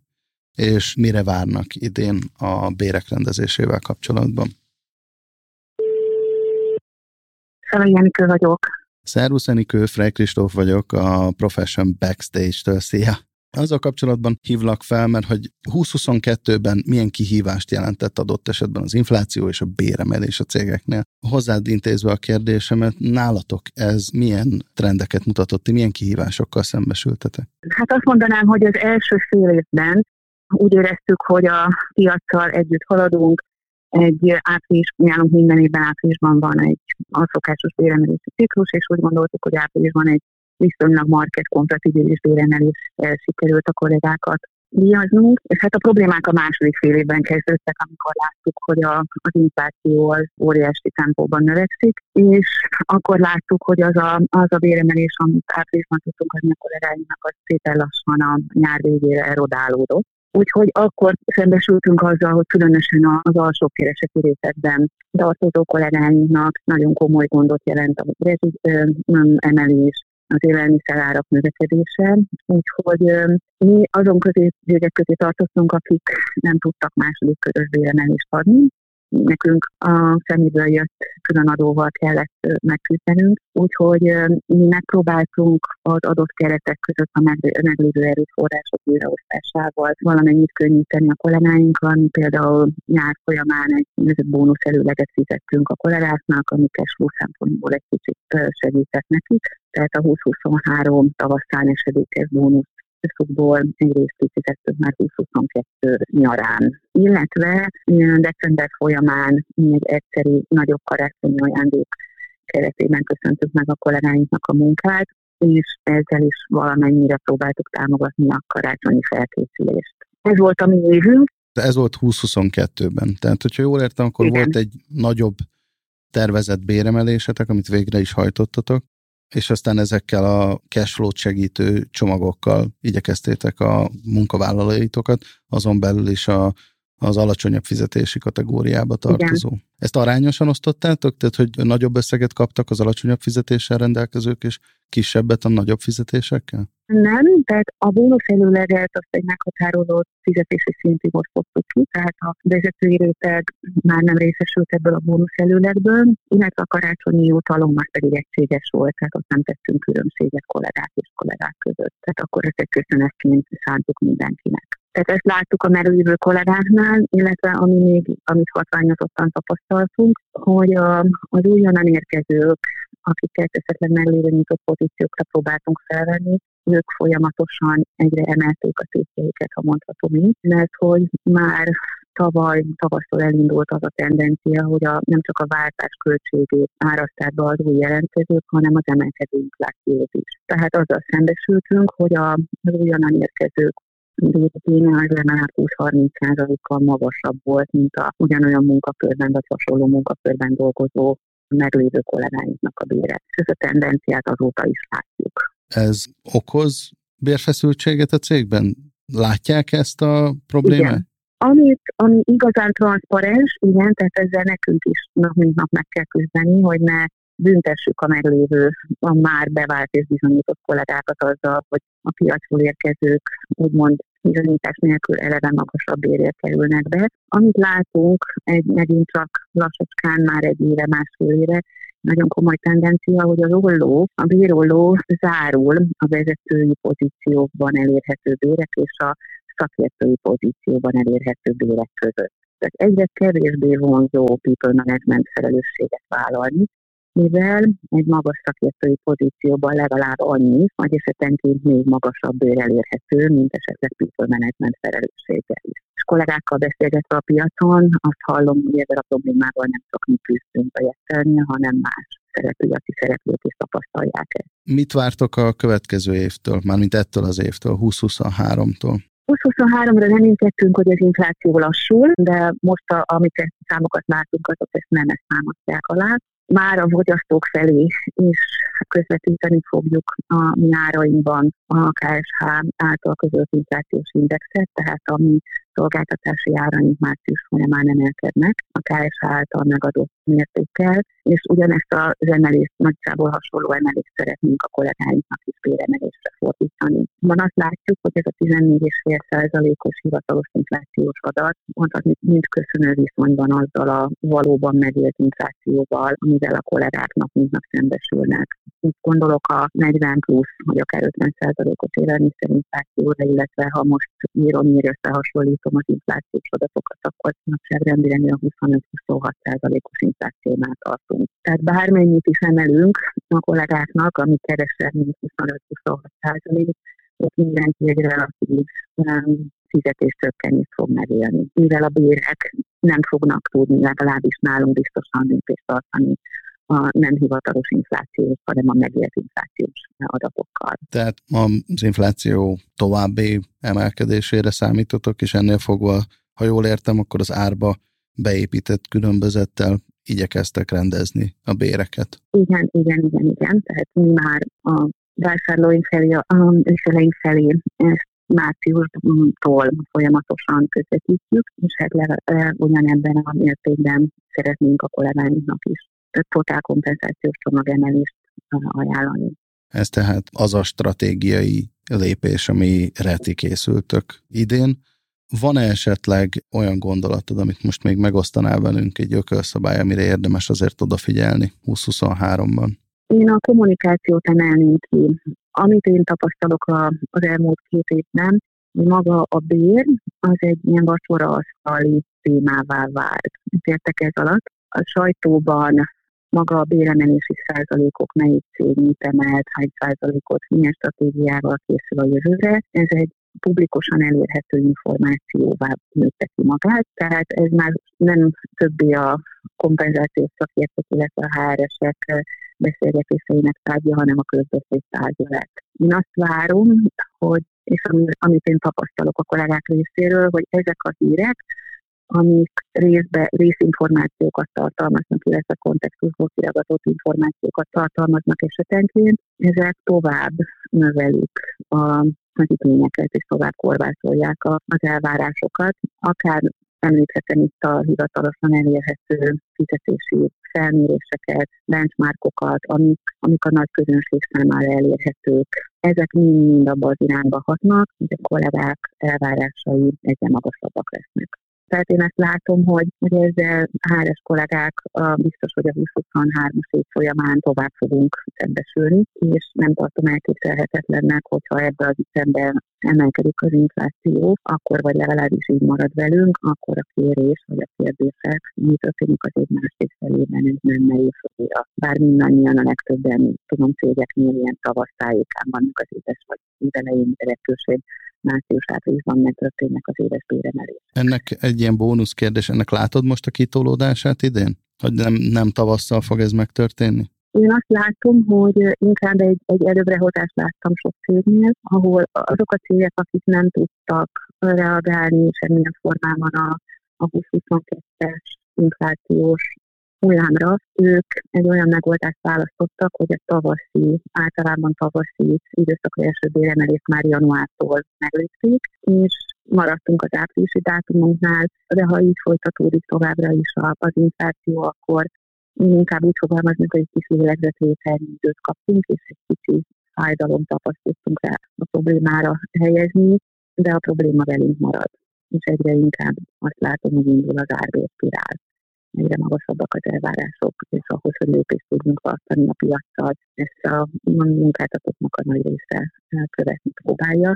és mire várnak idén a bérek rendezésével kapcsolatban. Szalai Enikő vagyok. Szervusz Enikő, Frey Kristóf vagyok, a Profession Backstage-től. Szia! Azzal kapcsolatban hívlak fel, mert hogy 2022-ben milyen kihívást jelentett adott esetben az infláció és a béremelés a cégeknél. Hozzád intézve a kérdésemet, nálatok ez milyen trendeket mutatott, milyen kihívásokkal szembesültetek? Hát azt mondanám, hogy az első fél évben úgy éreztük, hogy a piaccal együtt haladunk, egy április, nálunk minden évben áprilisban van egy alszokásos béremelési ciklus, és úgy gondoltuk, hogy áprilisban egy viszonylag market kompatibilis béremelés sikerült a kollégákat díjaznunk, és hát a problémák a második fél évben kezdődtek, amikor láttuk, hogy a, az infláció az óriási tempóban növekszik, és akkor láttuk, hogy az a, az a béremelés, amit áprilisban tudtunk adni a kollégáinknak, az szépen lassan a nyár végére erodálódott. Úgyhogy akkor szembesültünk azzal, hogy különösen az alsó kereseti rétegben tartozó kollégáinknak nagyon komoly gondot jelent a rezsi emelés, az élelmiszerárak növekedése, úgyhogy mi azon közé, közé tartoztunk, akik nem tudtak második közös béremelést adni, nekünk a szeméből jött különadóval kellett megküzdenünk, úgyhogy mi megpróbáltunk az adott keretek között a meglévő erőforrások újraosztásával valamennyit könnyíteni a kollégáinkkal, például nyár folyamán egy bónusz előleget fizettünk a kollégáknak, ami cashflow szempontból egy kicsit segített nekik, tehát a 2023 tavaszán esedékes bónusz egy részt kifizettük már 2022 nyarán. Illetve december folyamán egy egyszerű, nagyobb karácsonyi ajándék keretében köszöntük meg a kollégáinknak a munkát, és ezzel is valamennyire próbáltuk támogatni a karácsonyi felkészülést. Ez volt a mi évünk. Ez volt 2022-ben. Tehát, hogyha jól értem, akkor Igen. volt egy nagyobb tervezett béremelésetek, amit végre is hajtottatok, és aztán ezekkel a cashflow-t segítő csomagokkal igyekeztétek a munkavállalóitokat, azon belül is a, az alacsonyabb fizetési kategóriába tartozó. Igen. Ezt arányosan osztottátok? Tehát, hogy nagyobb összeget kaptak az alacsonyabb fizetéssel rendelkezők, és kisebbet a nagyobb fizetésekkel? Nem, tehát a bónusz előleget azt egy meghatározott fizetési szintig osztottuk ki, tehát a vezetői réteg már nem részesült ebből a bónusz előlegből, illetve a karácsonyi jutalom már pedig egységes volt, tehát ott nem tettünk különbséget kollégák és kollégák között. Tehát akkor ezt egy köszönetként szántuk mindenkinek. Tehát ezt láttuk a merülő kollégáknál, illetve ami még, amit hatványozottan tapasztaltunk, hogy a, az újonnan érkezők, akiket esetleg meglévő nyitott pozíciókra próbáltunk felvenni, ők folyamatosan egyre emelték a székjeiket, ha mondhatom így, mert hogy már tavaly, tavasztól elindult az a tendencia, hogy a, nem csak a váltás költségét áraszták be az új jelentkezők, hanem az emelkedő inflációt is. Tehát azzal szembesültünk, hogy a, újonnan érkezők Az legalább 20-30%-kal magasabb volt, mint a ugyanolyan munkakörben vagy hasonló munkakörben dolgozó meglévő kollégáinknak a bére. És ezt a tendenciát azóta is látjuk. Ez okoz bérfeszültséget a cégben? Látják ezt a problémát? Igen. Amit, ami igazán transzparens, igen, tehát ezzel nekünk is nap mint nap meg kell küzdeni, hogy ne büntessük a meglévő, a már bevált és bizonyított kollégákat azzal, hogy a piacról érkezők úgymond bizonyítás nélkül eleve magasabb bérért kerülnek be. Amit látunk, egy megint csak lassacskán már egy éve, másfél éve, nagyon komoly tendencia, hogy az olló, a bérolló zárul a vezetői pozíciókban elérhető bérek és a szakértői pozícióban elérhető bérek között. Tehát egyre kevésbé vonzó people management felelősséget vállalni, mivel egy magas szakértői pozícióban legalább annyi, vagy esetenként még magasabb bőr elérhető, mint esetleg people management felelősséggel is. És kollégákkal beszélgetve a piacon, azt hallom, hogy ezzel a problémával nem csak mi küzdünk a jettelnél, hanem más szereplői szereplők is tapasztalják ezt. Mit vártok a következő évtől, mármint ettől az évtől, 2023-tól? 2023-ra reménykedtünk, hogy az infláció lassul, de most, a, amiket számokat látunk, azok ezt nem ezt támasztják alá már a fogyasztók felé is közvetíteni fogjuk a mi a KSH által közölt inflációs indexet, tehát a mi szolgáltatási áraink március folyamán emelkednek a KSH által megadott mértékkel, és ugyanezt az emelést, nagyjából hasonló emelést szeretnénk a kollégáinknak is béremelésre fordítani. Van azt látjuk, hogy ez a 14,5%-os hivatalos inflációs adat mondhatni mind köszönő viszonyban azzal a valóban megélt inflációval, amivel a kollégáknak mindnak szembesülnek. Itt gondolok a 40 plusz, vagy akár 50 százalékos élelmiszerinflációra, illetve ha most írom, ír összehasonlítom az inflációs adatokat, akkor nagyságrendileg a 25-26 százalékos inflációnál tartunk. Tehát bármennyit is emelünk a kollégáknak, ami kevesebb, mint 25-26 százalék, ott mindenki egy relatív fizetéscsökkenést fog megélni, mivel a bérek nem fognak tudni legalábbis nálunk biztosan lépést tartani a nem hivatalos infláció, hanem a megélt inflációs adatokkal. Tehát az infláció további emelkedésére számítotok, és ennél fogva, ha jól értem, akkor az árba beépített különbözettel igyekeztek rendezni a béreket. Igen, igen, igen, igen. Tehát mi már a vásárlóink felé, a ügyfeleink felé ezt márciustól folyamatosan közvetítjük, és hát le, ugyanebben a mértékben szeretnénk a kollégáinknak is totál kompenzációs csomagemelést ajánlani. Ez tehát az a stratégiai lépés, ami reti készültök idén. Van-e esetleg olyan gondolatod, amit most még megosztanál velünk egy ökölszabály, amire érdemes azért odafigyelni 2023-ban? Én a kommunikációt emelném ki. Amit én tapasztalok az elmúlt két évben, hogy maga a bér az egy ilyen vacsora asztali témává vált. Értek ez alatt? A sajtóban maga a béremelési százalékok, melyik cég mit emelt, hány százalékot, milyen stratégiával készül a jövőre. Ez egy publikusan elérhető információvá nőtte ki magát, tehát ez már nem többé a kompenzációs szakértők, illetve a HR-esek beszélgetéseinek tárgya, hanem a közbeszéd tárgya lett. Én azt várom, hogy, és amit én tapasztalok a kollégák részéről, hogy ezek a hírek, amik részbe, részinformációkat tartalmaznak, illetve kontextusból kiragatott információkat tartalmaznak esetenként, ezek tovább növelik a, az igényeket, és tovább korvátolják az elvárásokat, akár említhetem itt a hivatalosan elérhető fizetési felméréseket, benchmarkokat, amik, amik a nagy közönség számára elérhetők. Ezek mind-mind abba az irányba hatnak, hogy a kollégák elvárásai egyre magasabbak lesznek. Tehát én ezt látom, hogy, hogy ezzel háres kollégák biztos, hogy a 2023-as év folyamán tovább fogunk szembesülni, és nem tartom elképzelhetetlennek, hogyha ebbe az ütemben emelkedik az infláció, akkor vagy legalábbis így marad velünk, akkor a kérés vagy a kérdések, mi történik az év másik felében, ez nem nehéz fogja. Bár mindannyian a legtöbben, tudom, cégeknél ilyen tavasztájékán vannak az éves vagy évelején, de március-áprilisban megtörténnek az éves béremelés. Ennek egy ilyen bónusz kérdés, ennek látod most a kitolódását idén? Hogy nem, nem tavasszal fog ez megtörténni? Én azt látom, hogy inkább egy, egy előbrehozást láttam sok cégnél, ahol azok a cégek, akik nem tudtak reagálni semmilyen formában a, a 2022-es inflációs hullámra, ők egy olyan megoldást választottak, hogy a tavaszi, általában tavaszi időszakra eső béremelést már januártól meglépték, és maradtunk az áprilisi dátumunknál, de ha így folytatódik továbbra is az infláció, akkor inkább úgy fogalmaznék, hogy egy kis lélegzetvételmi időt kaptunk, és egy kicsi fájdalom tapasztaltunk rá a problémára helyezni, de a probléma velünk marad. És egyre inkább azt látom, hogy indul az árvérspirál egyre magasabbak az elvárások, és ahhoz, hogy lépést tudjunk tartani a piacsal, ezt a munkáltatóknak a nagy része követni próbálja,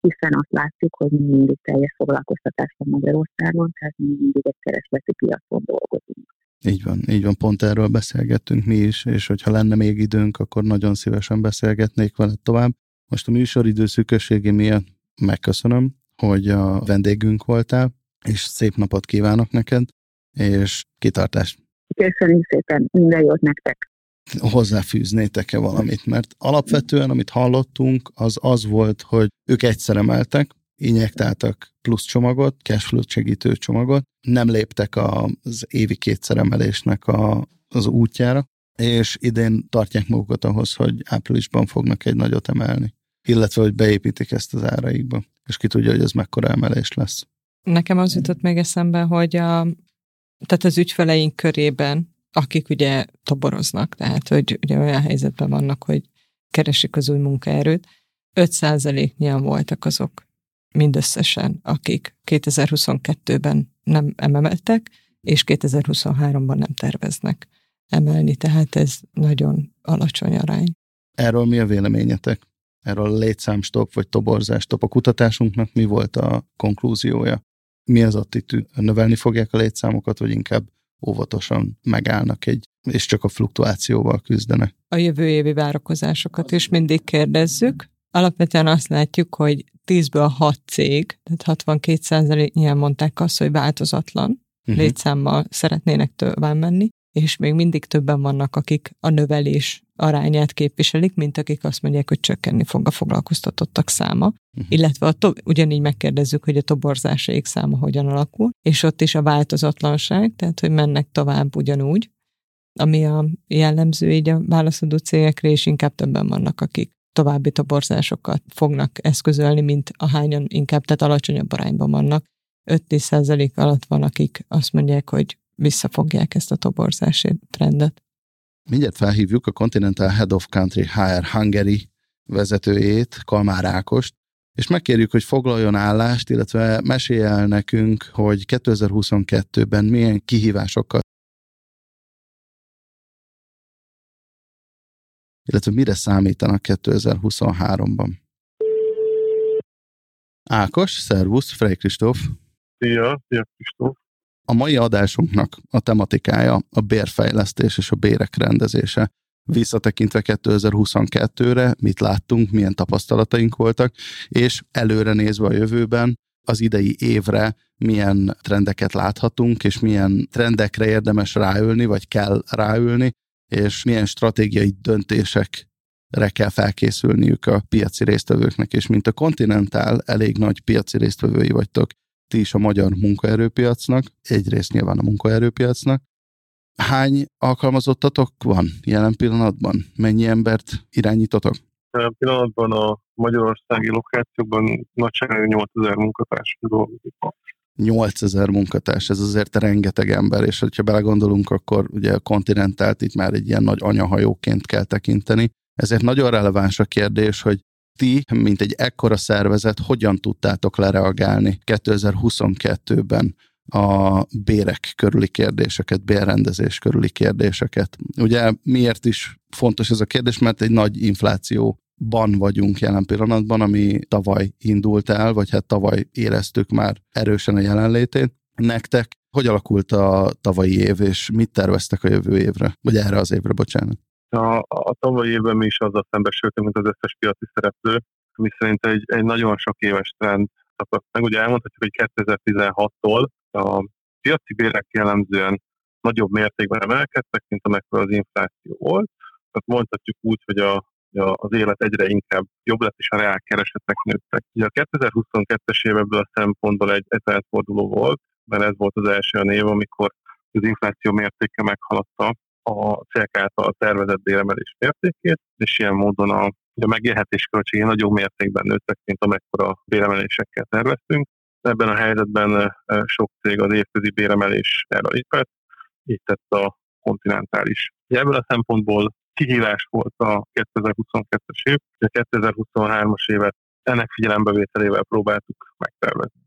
hiszen azt látjuk, hogy mindig teljes foglalkoztatás van Magyarországon, tehát mindig egy keresleti piacon dolgozunk. Így van, így van, pont erről beszélgettünk mi is, és hogyha lenne még időnk, akkor nagyon szívesen beszélgetnék veled tovább. Most a műsoridő szűkösségi miatt megköszönöm, hogy a vendégünk voltál, és szép napot kívánok neked és kitartást. Köszönjük szépen, minden jót nektek! hozzáfűznétek-e valamit, mert alapvetően, amit hallottunk, az az volt, hogy ők egyszer emeltek, injektáltak plusz csomagot, cashflow segítő csomagot, nem léptek az évi kétszer emelésnek a, az útjára, és idén tartják magukat ahhoz, hogy áprilisban fognak egy nagyot emelni, illetve, hogy beépítik ezt az áraikba, és ki tudja, hogy ez mekkora emelés lesz. Nekem az jutott még eszembe, hogy a, tehát az ügyfeleink körében, akik ugye toboroznak, tehát hogy ugye olyan helyzetben vannak, hogy keresik az új munkaerőt, 5%-nyian voltak azok mindösszesen, akik 2022-ben nem emeltek, és 2023-ban nem terveznek emelni, tehát ez nagyon alacsony arány. Erről mi a véleményetek? Erről a létszámstop vagy toborzástop. A kutatásunknak mi volt a konklúziója? Mi az attitűd? Növelni fogják a létszámokat, vagy inkább óvatosan megállnak egy, és csak a fluktuációval küzdenek? A jövő évi várakozásokat is mindig kérdezzük. Alapvetően azt látjuk, hogy 10-ből 6 cég, tehát 62 nyilván mondták azt, hogy változatlan uh-huh. létszámmal szeretnének tovább menni, és még mindig többen vannak, akik a növelés arányát képviselik, mint akik azt mondják, hogy csökkenni fog a foglalkoztatottak száma. Uh-huh. Illetve a to- ugyanígy megkérdezzük, hogy a toborzásaik száma hogyan alakul, és ott is a változatlanság, tehát hogy mennek tovább ugyanúgy, ami a jellemző így a válaszadó cégekre, és inkább többen vannak, akik további toborzásokat fognak eszközölni, mint a hányan inkább, tehát alacsonyabb arányban vannak. 5-10 alatt van, akik azt mondják, hogy visszafogják ezt a toborzási trendet. Mindjárt felhívjuk a Continental Head of Country HR Hungary vezetőjét, Kalmár Ákost, és megkérjük, hogy foglaljon állást, illetve mesélj el nekünk, hogy 2022-ben milyen kihívásokkal illetve mire számítanak 2023-ban. Ákos, szervusz, Frey Kristóf. Szia, szia Kristóf. A mai adásunknak a tematikája a bérfejlesztés és a bérek rendezése. Visszatekintve 2022-re, mit láttunk, milyen tapasztalataink voltak, és előre nézve a jövőben, az idei évre milyen trendeket láthatunk, és milyen trendekre érdemes ráülni, vagy kell ráülni, és milyen stratégiai döntésekre kell felkészülniük a piaci résztvevőknek, és mint a Continental elég nagy piaci résztvevői vagytok is a magyar munkaerőpiacnak, egyrészt nyilván a munkaerőpiacnak. Hány alkalmazottatok van jelen pillanatban? Mennyi embert irányítotok? Jelen pillanatban a magyarországi lokációkban nagyságában 8000 munkatárs dolgozik. 8000 munkatárs, ez azért rengeteg ember, és ha belegondolunk, akkor ugye a kontinentált itt már egy ilyen nagy anyahajóként kell tekinteni. Ezért nagyon releváns a kérdés, hogy ti, mint egy ekkora szervezet, hogyan tudtátok lereagálni 2022-ben a bérek körüli kérdéseket, bérrendezés körüli kérdéseket. Ugye miért is fontos ez a kérdés, mert egy nagy inflációban vagyunk jelen pillanatban, ami tavaly indult el, vagy hát tavaly éreztük már erősen a jelenlétét. Nektek hogy alakult a tavalyi év, és mit terveztek a jövő évre? Vagy erre az évre, bocsánat. A, a tavalyi évben mi is azzal szembesültünk, mint az összes piaci szereplő, mi szerint egy, egy nagyon sok éves trend szakadt meg. Ugye elmondhatjuk, hogy 2016-tól a piaci bérek jellemzően nagyobb mértékben emelkedtek, mint amekkora az infláció volt. Tehát mondhatjuk úgy, hogy a, a, az élet egyre inkább jobb lett, és a reál keresetek nőttek. Ugye a 2022-es év ebből a szempontból egy etelforduló volt, mert ez volt az első a név, amikor az infláció mértéke meghaladta a cégek által tervezett béremelés mértékét, és ilyen módon a, a megélhetés költségei nagyobb mértékben nőttek, mint amekkora béremelésekkel terveztünk. Ebben a helyzetben sok cég az évközi béremelés erre lépett, így tett a kontinentális. Ebből a szempontból kihívás volt a 2022-es év, a 2023-as évet ennek figyelembevételével próbáltuk megtervezni.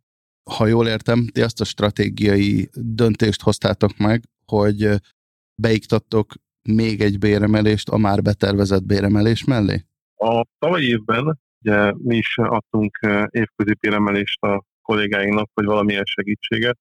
Ha jól értem, ti azt a stratégiai döntést hoztátok meg, hogy beiktattok még egy béremelést a már betervezett béremelés mellé? A tavalyi évben ugye, mi is adtunk évközi béremelést a kollégáinknak, vagy valamilyen segítséget.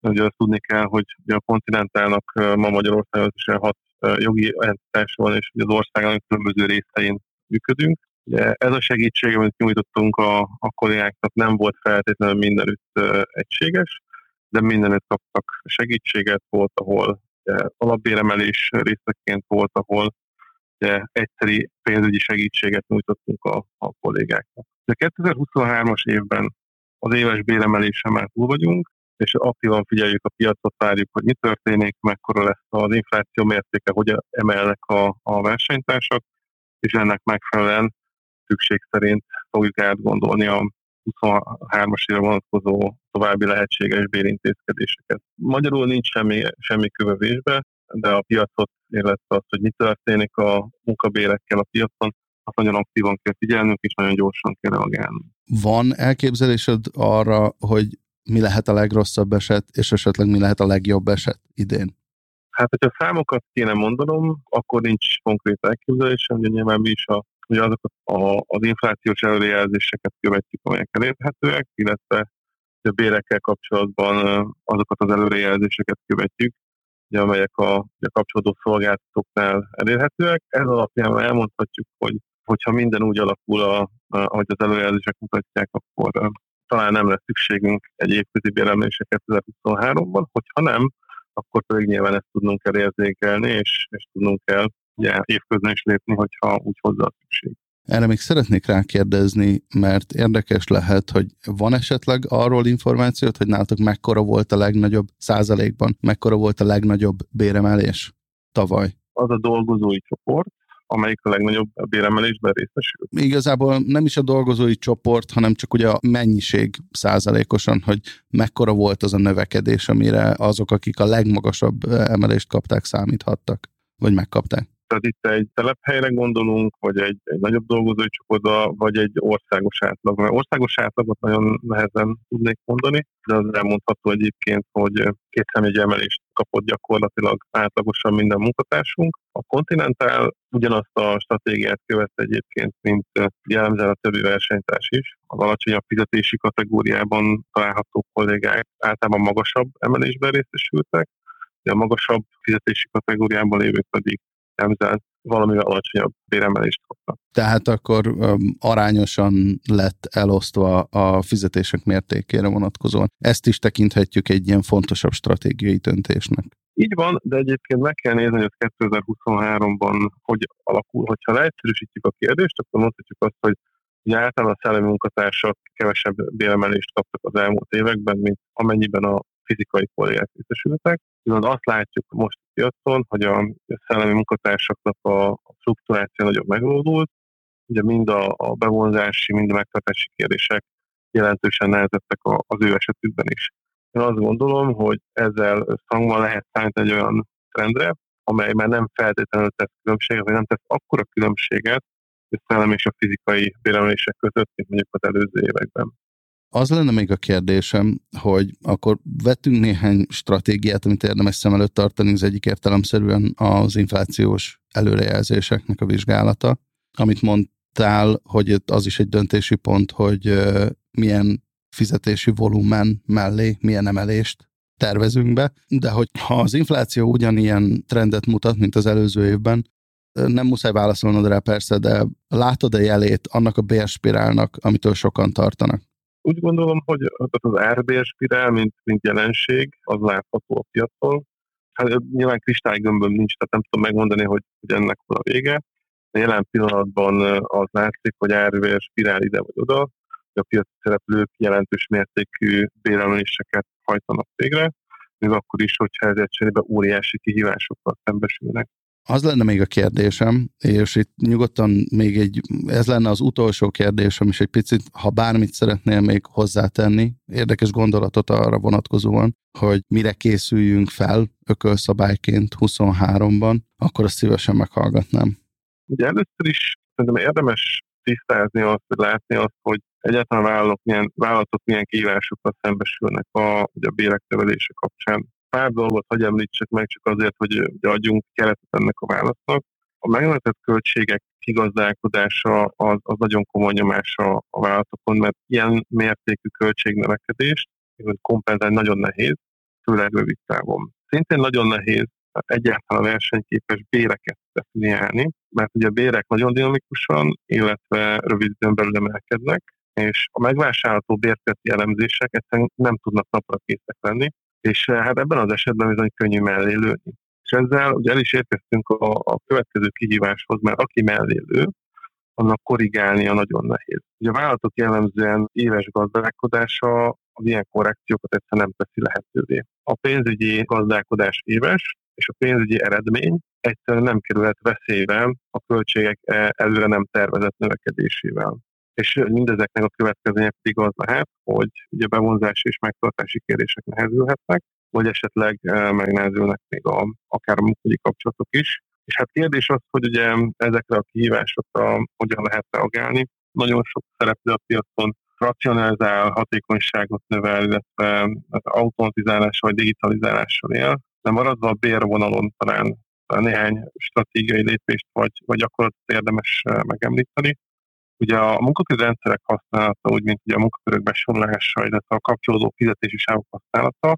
Ugye azt tudni kell, hogy a kontinentálnak ma Magyarországon is hat jogi entitás van, és az országnak különböző részein működünk. Ugye ez a segítség, amit nyújtottunk a, a kollégáknak, nem volt feltétlenül mindenütt egységes, de mindenütt kaptak segítséget, volt, ahol alapbéremelés részeként volt, ahol ugye, egyszeri pénzügyi segítséget nyújtottunk a, a kollégáknak. De 2023-as évben az éves béremelésen már túl vagyunk, és aktívan figyeljük a piacot, várjuk, hogy mi történik, mekkora lesz az infláció mértéke, hogy emelnek a, a versenytársak, és ennek megfelelően szükség szerint fogjuk átgondolni a 23-as évre vonatkozó további lehetséges bérintézkedéseket. Magyarul nincs semmi, semmi kövevésbe, de a piacot, illetve az, hogy mi történik a munkabérekkel a piacon, azt nagyon aktívan kell figyelnünk, és nagyon gyorsan kell reagálnunk. Van elképzelésed arra, hogy mi lehet a legrosszabb eset, és esetleg mi lehet a legjobb eset idén? Hát, hogyha számokat kéne mondanom, akkor nincs konkrét elképzelésem, ugye nyilván mi is a, ugye azokat a, az inflációs előrejelzéseket követjük, amelyek elérhetőek, illetve a bérekkel kapcsolatban azokat az előrejelzéseket követjük, ugye, amelyek a, a kapcsolódó szolgáltatóknál elérhetőek. Ez alapján elmondhatjuk, hogy hogyha minden úgy alakul, a, ahogy az előrejelzések mutatják, akkor talán nem lesz szükségünk egy évközi béremelésre 2023-ban, hogyha nem, akkor pedig nyilván ezt tudnunk kell érzékelni, és, és tudnunk kell ugye, évközben is lépni, hogyha úgy hozzá a szükség. Erre még szeretnék rákérdezni, mert érdekes lehet, hogy van esetleg arról információt, hogy nálatok mekkora volt a legnagyobb százalékban, mekkora volt a legnagyobb béremelés tavaly? Az a dolgozói csoport, amelyik a legnagyobb béremelésben részesül. Igazából nem is a dolgozói csoport, hanem csak ugye a mennyiség százalékosan, hogy mekkora volt az a növekedés, amire azok, akik a legmagasabb emelést kapták, számíthattak, vagy megkapták. Tehát itt egy telephelyre gondolunk, vagy egy, egy nagyobb dolgozói csoportra, vagy egy országos átlag. Mert országos átlagot nagyon nehezen tudnék mondani, de az elmondható egyébként, hogy két emelést kapott gyakorlatilag átlagosan minden munkatársunk. A Continental ugyanazt a stratégiát követte egyébként, mint jellemzően a többi versenytárs is. Az alacsonyabb fizetési kategóriában található kollégák általában magasabb emelésben részesültek, de a magasabb fizetési kategóriában lévők pedig jellemzően valamivel alacsonyabb béremelést kapnak. Tehát akkor um, arányosan lett elosztva a fizetések mértékére vonatkozóan. Ezt is tekinthetjük egy ilyen fontosabb stratégiai döntésnek. Így van, de egyébként meg kell nézni, hogy ez 2023-ban hogy alakul. Hogyha leegyszerűsítjük a kérdést, akkor mondhatjuk azt, hogy Ugye általában a szellemi munkatársak kevesebb béremelést kaptak az elmúlt években, mint amennyiben a fizikai kollégák részesültek. Viszont azt látjuk most piacon, hogy a szellemi munkatársaknak a struktúráció nagyobb megoldult, ugye mind a, a bevonzási, mind a megtartási kérdések jelentősen nehezettek az ő esetükben is. Én azt gondolom, hogy ezzel összhangban lehet számítani egy olyan trendre, amely már nem feltétlenül tesz különbséget, vagy nem tesz akkora különbséget a szellem és a fizikai béremelések között, mint mondjuk az előző években. Az lenne még a kérdésem, hogy akkor vettünk néhány stratégiát, amit érdemes szem előtt tartani, az egyik értelemszerűen az inflációs előrejelzéseknek a vizsgálata, amit mondtál, hogy az is egy döntési pont, hogy milyen fizetési volumen mellé milyen emelést tervezünk be, de hogy ha az infláció ugyanilyen trendet mutat, mint az előző évben, nem muszáj válaszolnod rá persze, de látod-e jelét annak a bérspirálnak, amitől sokan tartanak? Úgy gondolom, hogy az árbér spirál, mint, mint jelenség, az látható a piacon. Hát nyilván kristálygömböm nincs, tehát nem tudom megmondani, hogy, hogy ennek hol a vége. De jelen pillanatban az látszik, hogy árbér spirál ide vagy oda, hogy a piaci szereplők jelentős mértékű béremeléseket hajtanak végre, még akkor is, hogyha ezért cserébe óriási kihívásokkal szembesülnek. Az lenne még a kérdésem, és itt nyugodtan még egy, ez lenne az utolsó kérdésem, és egy picit, ha bármit szeretnél még hozzátenni, érdekes gondolatot arra vonatkozóan, hogy mire készüljünk fel ökölszabályként 23-ban, akkor azt szívesen meghallgatnám. Ugye először is szerintem érdemes tisztázni azt, hogy látni azt, hogy egyáltalán vállalatok milyen, vállalatok milyen kihívásokkal szembesülnek a, a bérek kapcsán pár dolgot hagy említsek meg csak azért, hogy, hogy adjunk keretet ennek a válasznak. A megnövetett költségek kigazdálkodása az, az nagyon komoly nyomás a, a vállalatokon, mert ilyen mértékű költségnövekedést kompenzálni nagyon nehéz, főleg rövid távon. Szintén nagyon nehéz egyáltalán versenyképes béreket definiálni, mert ugye a bérek nagyon dinamikusan, illetve rövid időn belül emelkednek, és a megvásárolható bérteti elemzések egyszerűen nem tudnak napra készek lenni, és eh, hát ebben az esetben bizony könnyű mellé lőni. És ezzel ugye el is érkeztünk a, a következő kihíváshoz, mert aki mellé lő, annak korrigálnia nagyon nehéz. Ugye a vállalatok jellemzően éves gazdálkodása az ilyen korrekciókat egyszerűen nem teszi lehetővé. A pénzügyi gazdálkodás éves, és a pénzügyi eredmény egyszerűen nem kerülhet veszélybe a költségek eh, előre nem tervezett növekedésével és mindezeknek a következménye pedig az lehet, hogy ugye bevonzási és megtartási kérdések nehezülhetnek, vagy esetleg eh, megnehezülnek még a, akár a munkahogyi kapcsolatok is. És hát kérdés az, hogy ugye ezekre a kihívásokra hogyan lehet reagálni. Nagyon sok szereplő a piacon racionalizál, hatékonyságot növel, illetve automatizálás vagy digitalizálással él. De maradva a bérvonalon talán néhány stratégiai lépést vagy, vagy akkor érdemes megemlíteni. Ugye a munkaközi rendszerek használata, úgy mint ugye a munkakörök besorolása, illetve a kapcsolódó fizetési sávok használata,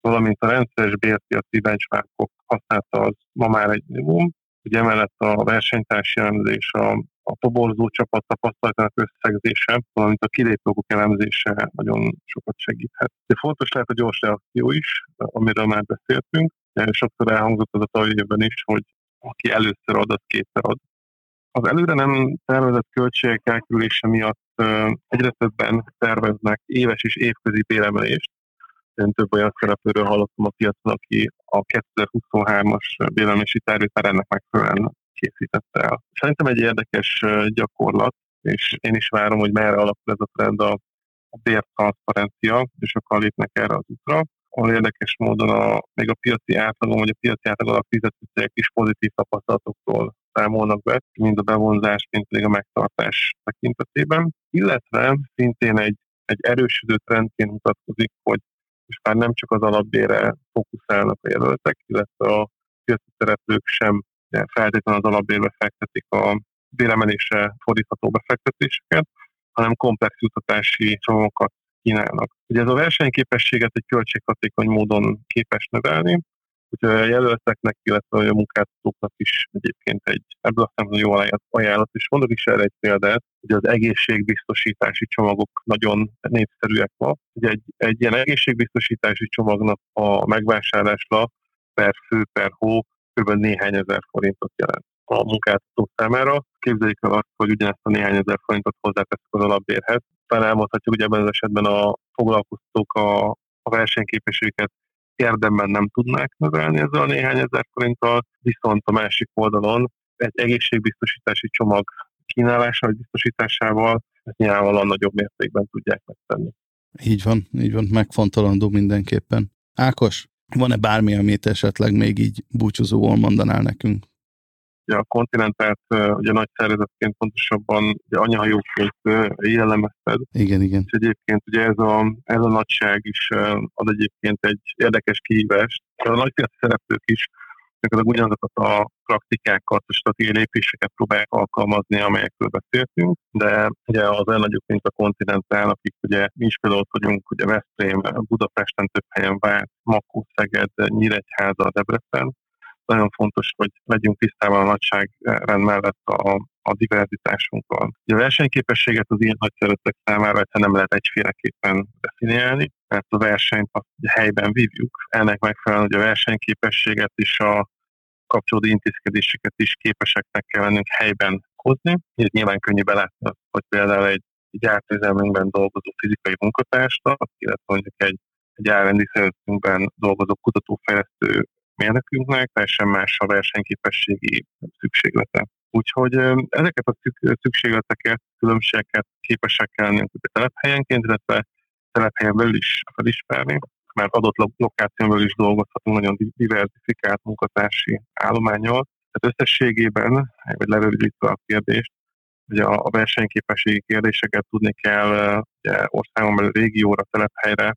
valamint a rendszeres bérpiaci benchmarkok használata az ma már egy minimum. Ugye emellett a versenytársi elemzés, a, a toborzó csapat tapasztalatának összegzése, valamint a kilépőkok elemzése nagyon sokat segíthet. De fontos lehet a gyors reakció is, amiről már beszéltünk. Sokszor elhangzott az a tavalyi is, hogy aki először ad, az kétszer ad. Az előre nem tervezett költségek elkerülése miatt egyre többen terveznek éves és évközi béremelést. Én több olyan szereplőről hallottam a piacon, aki a 2023-as béremelési tervét már ennek megfelelően készítette el. Szerintem egy érdekes gyakorlat, és én is várom, hogy merre alakul ez a trend a, bértranszparencia, és sokan lépnek erre az útra ahol érdekes módon a, még a piaci átlagon, vagy a piaci átlagon a fizetőcégek is pozitív tapasztalatoktól számolnak be, mind a bevonzás, mind pedig a megtartás tekintetében. Illetve szintén egy, egy erősödő trendként mutatkozik, hogy most már nem csak az alapbére fókuszálnak a jelöltek, illetve a piaci szereplők sem feltétlenül az alapbérbe fektetik a béremelésre fordítható befektetéseket, hanem komplex jutatási csomagokat kínálnak. Ugye ez a versenyképességet egy költséghatékony módon képes növelni, Úgyhogy a jelölteknek, illetve a munkáltatóknak is egyébként egy ebből a szempontból jó ajánlat, és mondok is erre egy példát, hogy az egészségbiztosítási csomagok nagyon népszerűek ma. Ugye egy, egy ilyen egészségbiztosítási csomagnak a megvásárlásra per fő per hó kb. néhány ezer forintot jelent a munkáltató számára. Képzeljük el azt, hogy ugyanezt a néhány ezer forintot hozzáteszek az alapbérhez. Talán elmondhatjuk, hogy ebben az esetben a foglalkoztók a, a versenyképességüket érdemben nem tudnák növelni ezzel a néhány ezer forinttal, viszont a másik oldalon egy egészségbiztosítási csomag kínálása vagy biztosításával ezt nyilvánvalóan nagyobb mértékben tudják megtenni. Így van, így van, megfontolandó mindenképpen. Ákos, van-e bármi, amit esetleg még így búcsúzóval mondanál nekünk? Ugye a kontinentát ugye nagy szervezetként pontosabban ugye anyahajóként jellemezted. Igen, igen. És egyébként ugye ez a, ez a nagyság is ad egyébként egy érdekes kihívást. A nagy szereplők is gyakorlatilag ugyanazokat a praktikákat, a stratégiai lépéseket próbálják alkalmazni, amelyekről beszéltünk, de ugye az nagyobb, mint a kontinentál, akik ugye mi is például vagyunk, ugye Veszprém, Budapesten több helyen vált, Makó, Szeged, Nyíregyháza, Debrecen, nagyon fontos, hogy legyünk tisztában a nagyságrend mellett a, a diverzitásunkkal. A versenyképességet az ilyen nagy szeretek számára nem lehet egyféleképpen definiálni, mert a versenyt azt helyben vívjuk. Ennek megfelelően, hogy a versenyképességet és a kapcsolódó intézkedéseket is képeseknek kell lennünk helyben hozni. Így nyilván könnyű belátni hogy például egy, ártüzemünkben dolgozó fizikai munkatársnak, illetve mondjuk egy egy árrendi szervezetünkben dolgozó kutatófejlesztő mérnökünknek, teljesen más a versenyképességi szükséglete. Úgyhogy ezeket a szükségleteket, különbségeket képesek kell lennünk a telephelyenként, illetve telephelyen belül is felismerni, mert adott lokáción belül is dolgozhatunk nagyon diversifikált munkatársi állományol. Tehát összességében, vagy lerövidítve a kérdést, hogy a versenyképességi kérdéseket tudni kell ugye, országon belül régióra, telephelyre,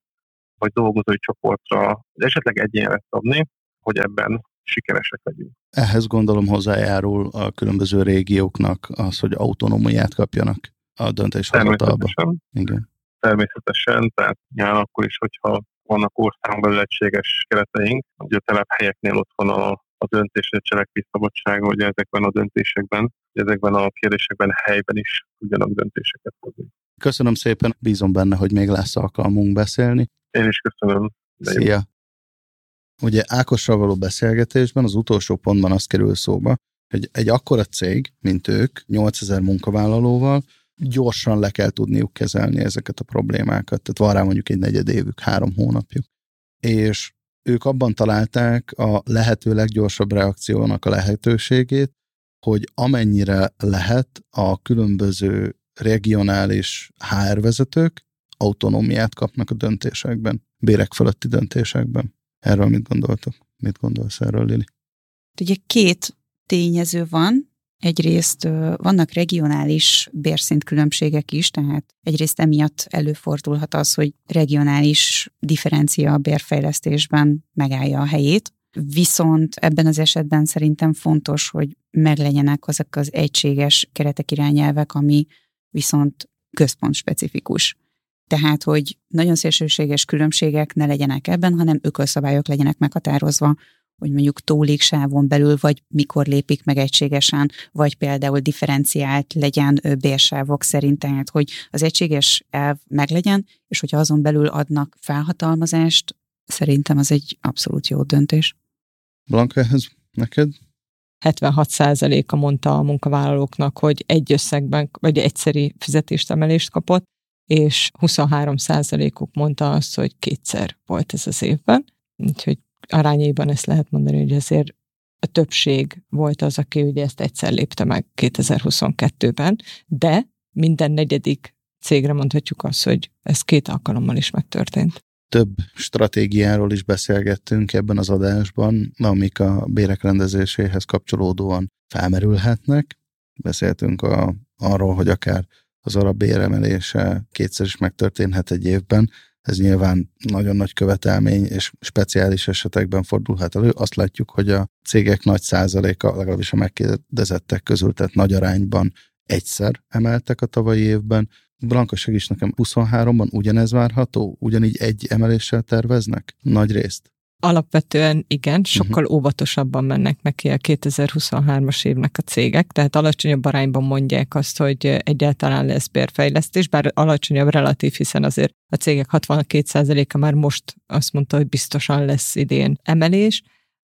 vagy dolgozói csoportra, esetleg egyénre szabni, hogy ebben sikeresek legyünk. Ehhez gondolom hozzájárul a különböző régióknak az, hogy autonómiát kapjanak a döntéshozatalba. Természetesen. Igen. Természetesen, tehát nyilván akkor is, hogyha vannak országon belül egységes kereteink, hogy a telephelyeknél ott van a, a döntés, a cselekvés szabadsága, hogy ezekben a döntésekben, ezekben a kérdésekben helyben is tudjanak döntéseket hozni. Köszönöm szépen, bízom benne, hogy még lesz alkalmunk beszélni. Én is köszönöm. Szia! Ugye Ákossal való beszélgetésben az utolsó pontban az kerül szóba, hogy egy akkora cég, mint ők, 8000 munkavállalóval, gyorsan le kell tudniuk kezelni ezeket a problémákat. Tehát van rá mondjuk egy negyed évük, három hónapjuk. És ők abban találták a lehető leggyorsabb reakciónak a lehetőségét, hogy amennyire lehet a különböző regionális HR vezetők autonómiát kapnak a döntésekben, bérek fölötti döntésekben. Erről mit gondoltok? Mit gondolsz erről, Lili? Ugye két tényező van, Egyrészt vannak regionális bérszintkülönbségek is, tehát egyrészt emiatt előfordulhat az, hogy regionális differencia a bérfejlesztésben megállja a helyét, Viszont ebben az esetben szerintem fontos, hogy meglegyenek azok az egységes keretek irányelvek, ami viszont központ specifikus. Tehát, hogy nagyon szélsőséges különbségek ne legyenek ebben, hanem ökölszabályok legyenek meghatározva, hogy mondjuk tólégsávon belül, vagy mikor lépik meg egységesen, vagy például differenciált legyen bérsávok szerint, tehát hogy az egységes elv meglegyen, és hogyha azon belül adnak felhatalmazást, szerintem az egy abszolút jó döntés. Blanka, ehhez neked? 76%-a mondta a munkavállalóknak, hogy egy összegben, vagy egyszeri fizetést emelést kapott, és 23%-uk mondta azt, hogy kétszer volt ez az évben. Úgyhogy arányaiban ezt lehet mondani, hogy azért a többség volt az, aki ugye ezt egyszer lépte meg 2022-ben, de minden negyedik cégre mondhatjuk azt, hogy ez két alkalommal is megtörtént több stratégiáról is beszélgettünk ebben az adásban, amik a bérek rendezéséhez kapcsolódóan felmerülhetnek. Beszéltünk a, arról, hogy akár az arab béremelése kétszer is megtörténhet egy évben. Ez nyilván nagyon nagy követelmény, és speciális esetekben fordulhat elő. Azt látjuk, hogy a cégek nagy százaléka, legalábbis a megkérdezettek közül, tehát nagy arányban egyszer emeltek a tavalyi évben, Blanka segíts nekem, 23-ban ugyanez várható? Ugyanígy egy emeléssel terveznek? Nagy részt? Alapvetően igen, sokkal uh-huh. óvatosabban mennek neki a 2023-as évnek a cégek, tehát alacsonyabb arányban mondják azt, hogy egyáltalán lesz bérfejlesztés, bár alacsonyabb relatív, hiszen azért a cégek 62%-a már most azt mondta, hogy biztosan lesz idén emelés.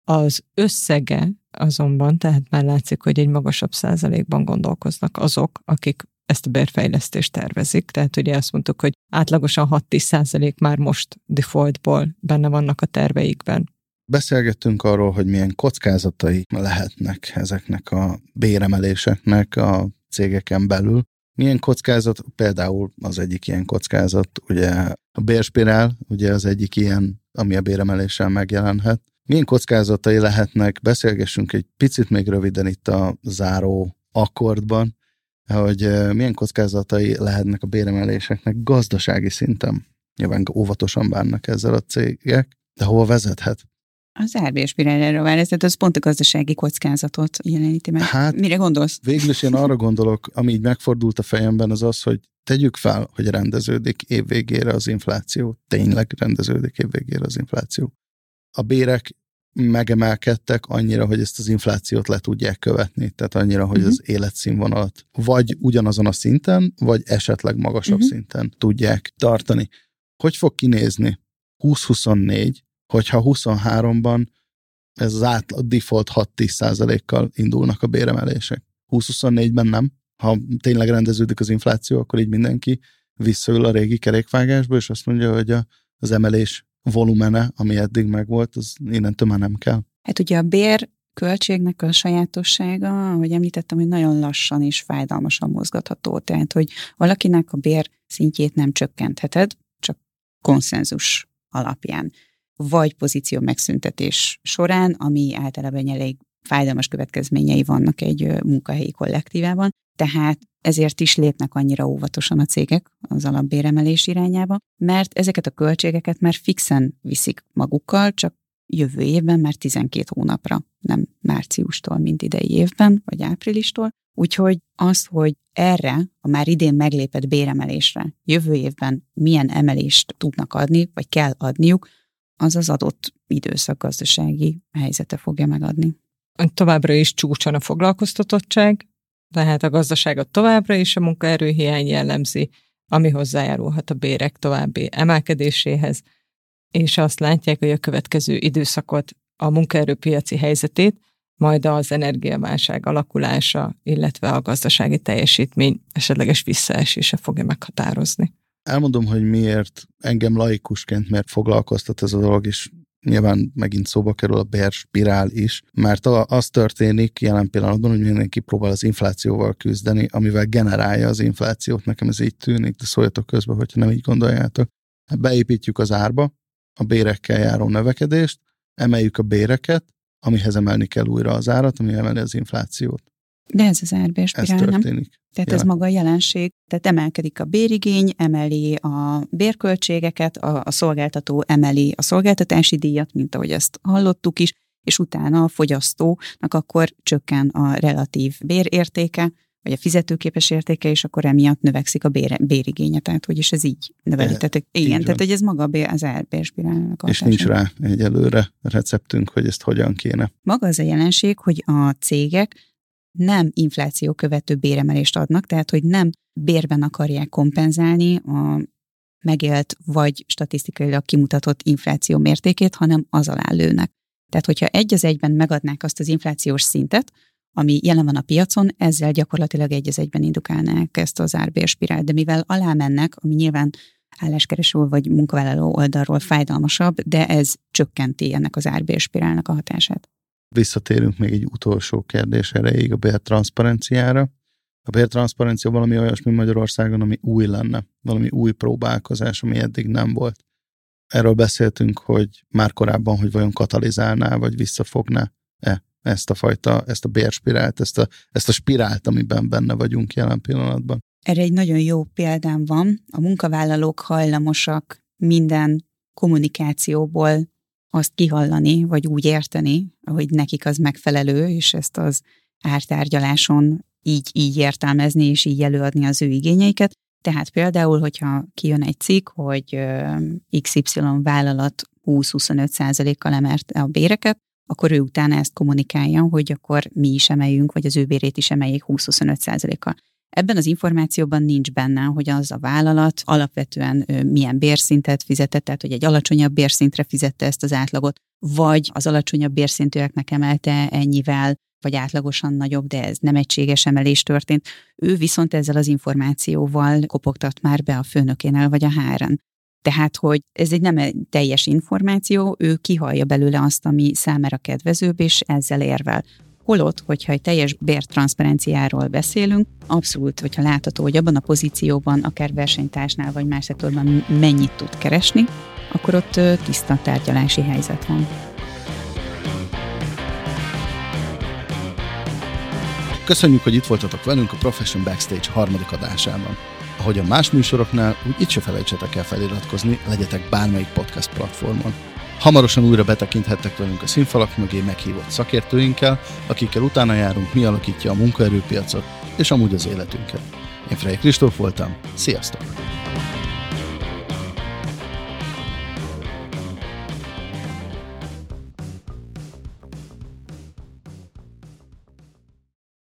Az összege azonban, tehát már látszik, hogy egy magasabb százalékban gondolkoznak azok, akik ezt a bérfejlesztést tervezik. Tehát ugye azt mondtuk, hogy átlagosan 6-10 százalék már most defaultból benne vannak a terveikben. Beszélgettünk arról, hogy milyen kockázatai lehetnek ezeknek a béremeléseknek a cégeken belül. Milyen kockázat, például az egyik ilyen kockázat, ugye a bérspirál, ugye az egyik ilyen, ami a béremeléssel megjelenhet. Milyen kockázatai lehetnek? Beszélgessünk egy picit még röviden itt a záró akkordban, hogy milyen kockázatai lehetnek a béremeléseknek gazdasági szinten. Nyilván óvatosan bánnak ezzel a cégek, de hova vezethet? Az árbérspirálra választ, az pont a gazdasági kockázatot jeleníti meg. Hát, Mire gondolsz? Végül is én arra gondolok, ami így megfordult a fejemben, az az, hogy tegyük fel, hogy rendeződik évvégére az infláció. Tényleg rendeződik évvégére az infláció. A bérek megemelkedtek annyira, hogy ezt az inflációt le tudják követni, tehát annyira, hogy uh-huh. az életszínvonalat vagy ugyanazon a szinten, vagy esetleg magasabb uh-huh. szinten tudják tartani. Hogy fog kinézni 2024, hogyha 23-ban ez az átlag default 6-10 kal indulnak a béremelések. 2024-ben nem. Ha tényleg rendeződik az infláció, akkor így mindenki visszaül a régi kerékvágásba, és azt mondja, hogy a, az emelés volumene, ami eddig megvolt, az innentől már nem kell. Hát ugye a bér költségnek a sajátossága, ahogy említettem, hogy nagyon lassan és fájdalmasan mozgatható. Tehát, hogy valakinek a bér szintjét nem csökkentheted, csak konszenzus alapján. Vagy pozíció megszüntetés során, ami általában elég fájdalmas következményei vannak egy munkahelyi kollektívában, tehát ezért is lépnek annyira óvatosan a cégek az alapbéremelés irányába, mert ezeket a költségeket már fixen viszik magukkal, csak jövő évben már 12 hónapra, nem márciustól, mint idei évben, vagy áprilistól. Úgyhogy az, hogy erre, a már idén meglépett béremelésre jövő évben milyen emelést tudnak adni, vagy kell adniuk, az az adott időszak gazdasági helyzete fogja megadni. Továbbra is csúcson a foglalkoztatottság, tehát a gazdaságot továbbra is a munkaerőhiány jellemzi, ami hozzájárulhat a bérek további emelkedéséhez, és azt látják, hogy a következő időszakot, a munkaerőpiaci helyzetét, majd az energiaválság alakulása, illetve a gazdasági teljesítmény esetleges visszaesése fogja meghatározni. Elmondom, hogy miért engem laikusként miért foglalkoztat ez a dolog, és nyilván megint szóba kerül a bear spirál is, mert az történik jelen pillanatban, hogy mindenki próbál az inflációval küzdeni, amivel generálja az inflációt. Nekem ez így tűnik, de szóljatok közben, hogyha nem így gondoljátok. Beépítjük az árba a bérekkel járó növekedést, emeljük a béreket, amihez emelni kell újra az árat, ami emeli az inflációt. De ez az árbérspirál, ez nem? Tehát ez maga a jelenség, tehát emelkedik a bérigény, emeli a bérköltségeket, a, a szolgáltató emeli a szolgáltatási díjat, mint ahogy ezt hallottuk is, és utána a fogyasztónak akkor csökken a relatív bérértéke, vagy a fizetőképes értéke, és akkor emiatt növekszik a bér, bérigénye. Tehát, hogy is ez így növeli. E, tehát, igen, tehát, hogy ez maga az árbérspirálnak És nincs rá egyelőre receptünk, hogy ezt hogyan kéne. Maga az a jelenség, hogy a cégek nem infláció követő béremelést adnak, tehát hogy nem bérben akarják kompenzálni a megélt vagy statisztikailag kimutatott infláció mértékét, hanem az alá lőnek. Tehát, hogyha egy az egyben megadnák azt az inflációs szintet, ami jelen van a piacon, ezzel gyakorlatilag egy az egyben indukálnák ezt az árbérspirált, de mivel alá mennek, ami nyilván álláskereső vagy munkavállaló oldalról fájdalmasabb, de ez csökkenti ennek az árbérspirálnak a hatását. Visszatérünk még egy utolsó kérdés erejéig a bértranszparenciára. A bértranszparencia valami olyasmi Magyarországon, ami új lenne, valami új próbálkozás, ami eddig nem volt. Erről beszéltünk, hogy már korábban, hogy vajon katalizálná, vagy visszafogná-e ezt a fajta, ezt a bérspirált, ezt a, ezt a spirált, amiben benne vagyunk jelen pillanatban. Erre egy nagyon jó példám van. A munkavállalók hajlamosak minden kommunikációból azt kihallani, vagy úgy érteni, hogy nekik az megfelelő, és ezt az ártárgyaláson így, így értelmezni, és így előadni az ő igényeiket. Tehát például, hogyha kijön egy cikk, hogy XY vállalat 20-25 kal emelte a béreket, akkor ő utána ezt kommunikálja, hogy akkor mi is emeljünk, vagy az ő bérét is emeljék 20-25 kal Ebben az információban nincs benne, hogy az a vállalat alapvetően milyen bérszintet fizetett, tehát hogy egy alacsonyabb bérszintre fizette ezt az átlagot, vagy az alacsonyabb bérszintűeknek emelte ennyivel, vagy átlagosan nagyobb, de ez nem egységes emelés történt. Ő viszont ezzel az információval kopogtat már be a főnökénél vagy a háren. Tehát, hogy ez egy nem egy teljes információ, ő kihallja belőle azt, ami számára kedvezőbb, és ezzel érvel. Holott, hogyha egy teljes bértranszparenciáról beszélünk, abszolút, hogyha látható, hogy abban a pozícióban, akár versenytársnál vagy más szektorban mennyit tud keresni, akkor ott tiszta tárgyalási helyzet van. Köszönjük, hogy itt voltatok velünk a Profession Backstage harmadik adásában. Ahogy a más műsoroknál, úgy itt se felejtsetek el feliratkozni, legyetek bármelyik podcast platformon. Hamarosan újra betekinthettek velünk a színfalak mögé meghívott szakértőinkkel, akikkel utána járunk, mi alakítja a munkaerőpiacot, és amúgy az életünket. Én Frey Kristóf voltam, sziasztok!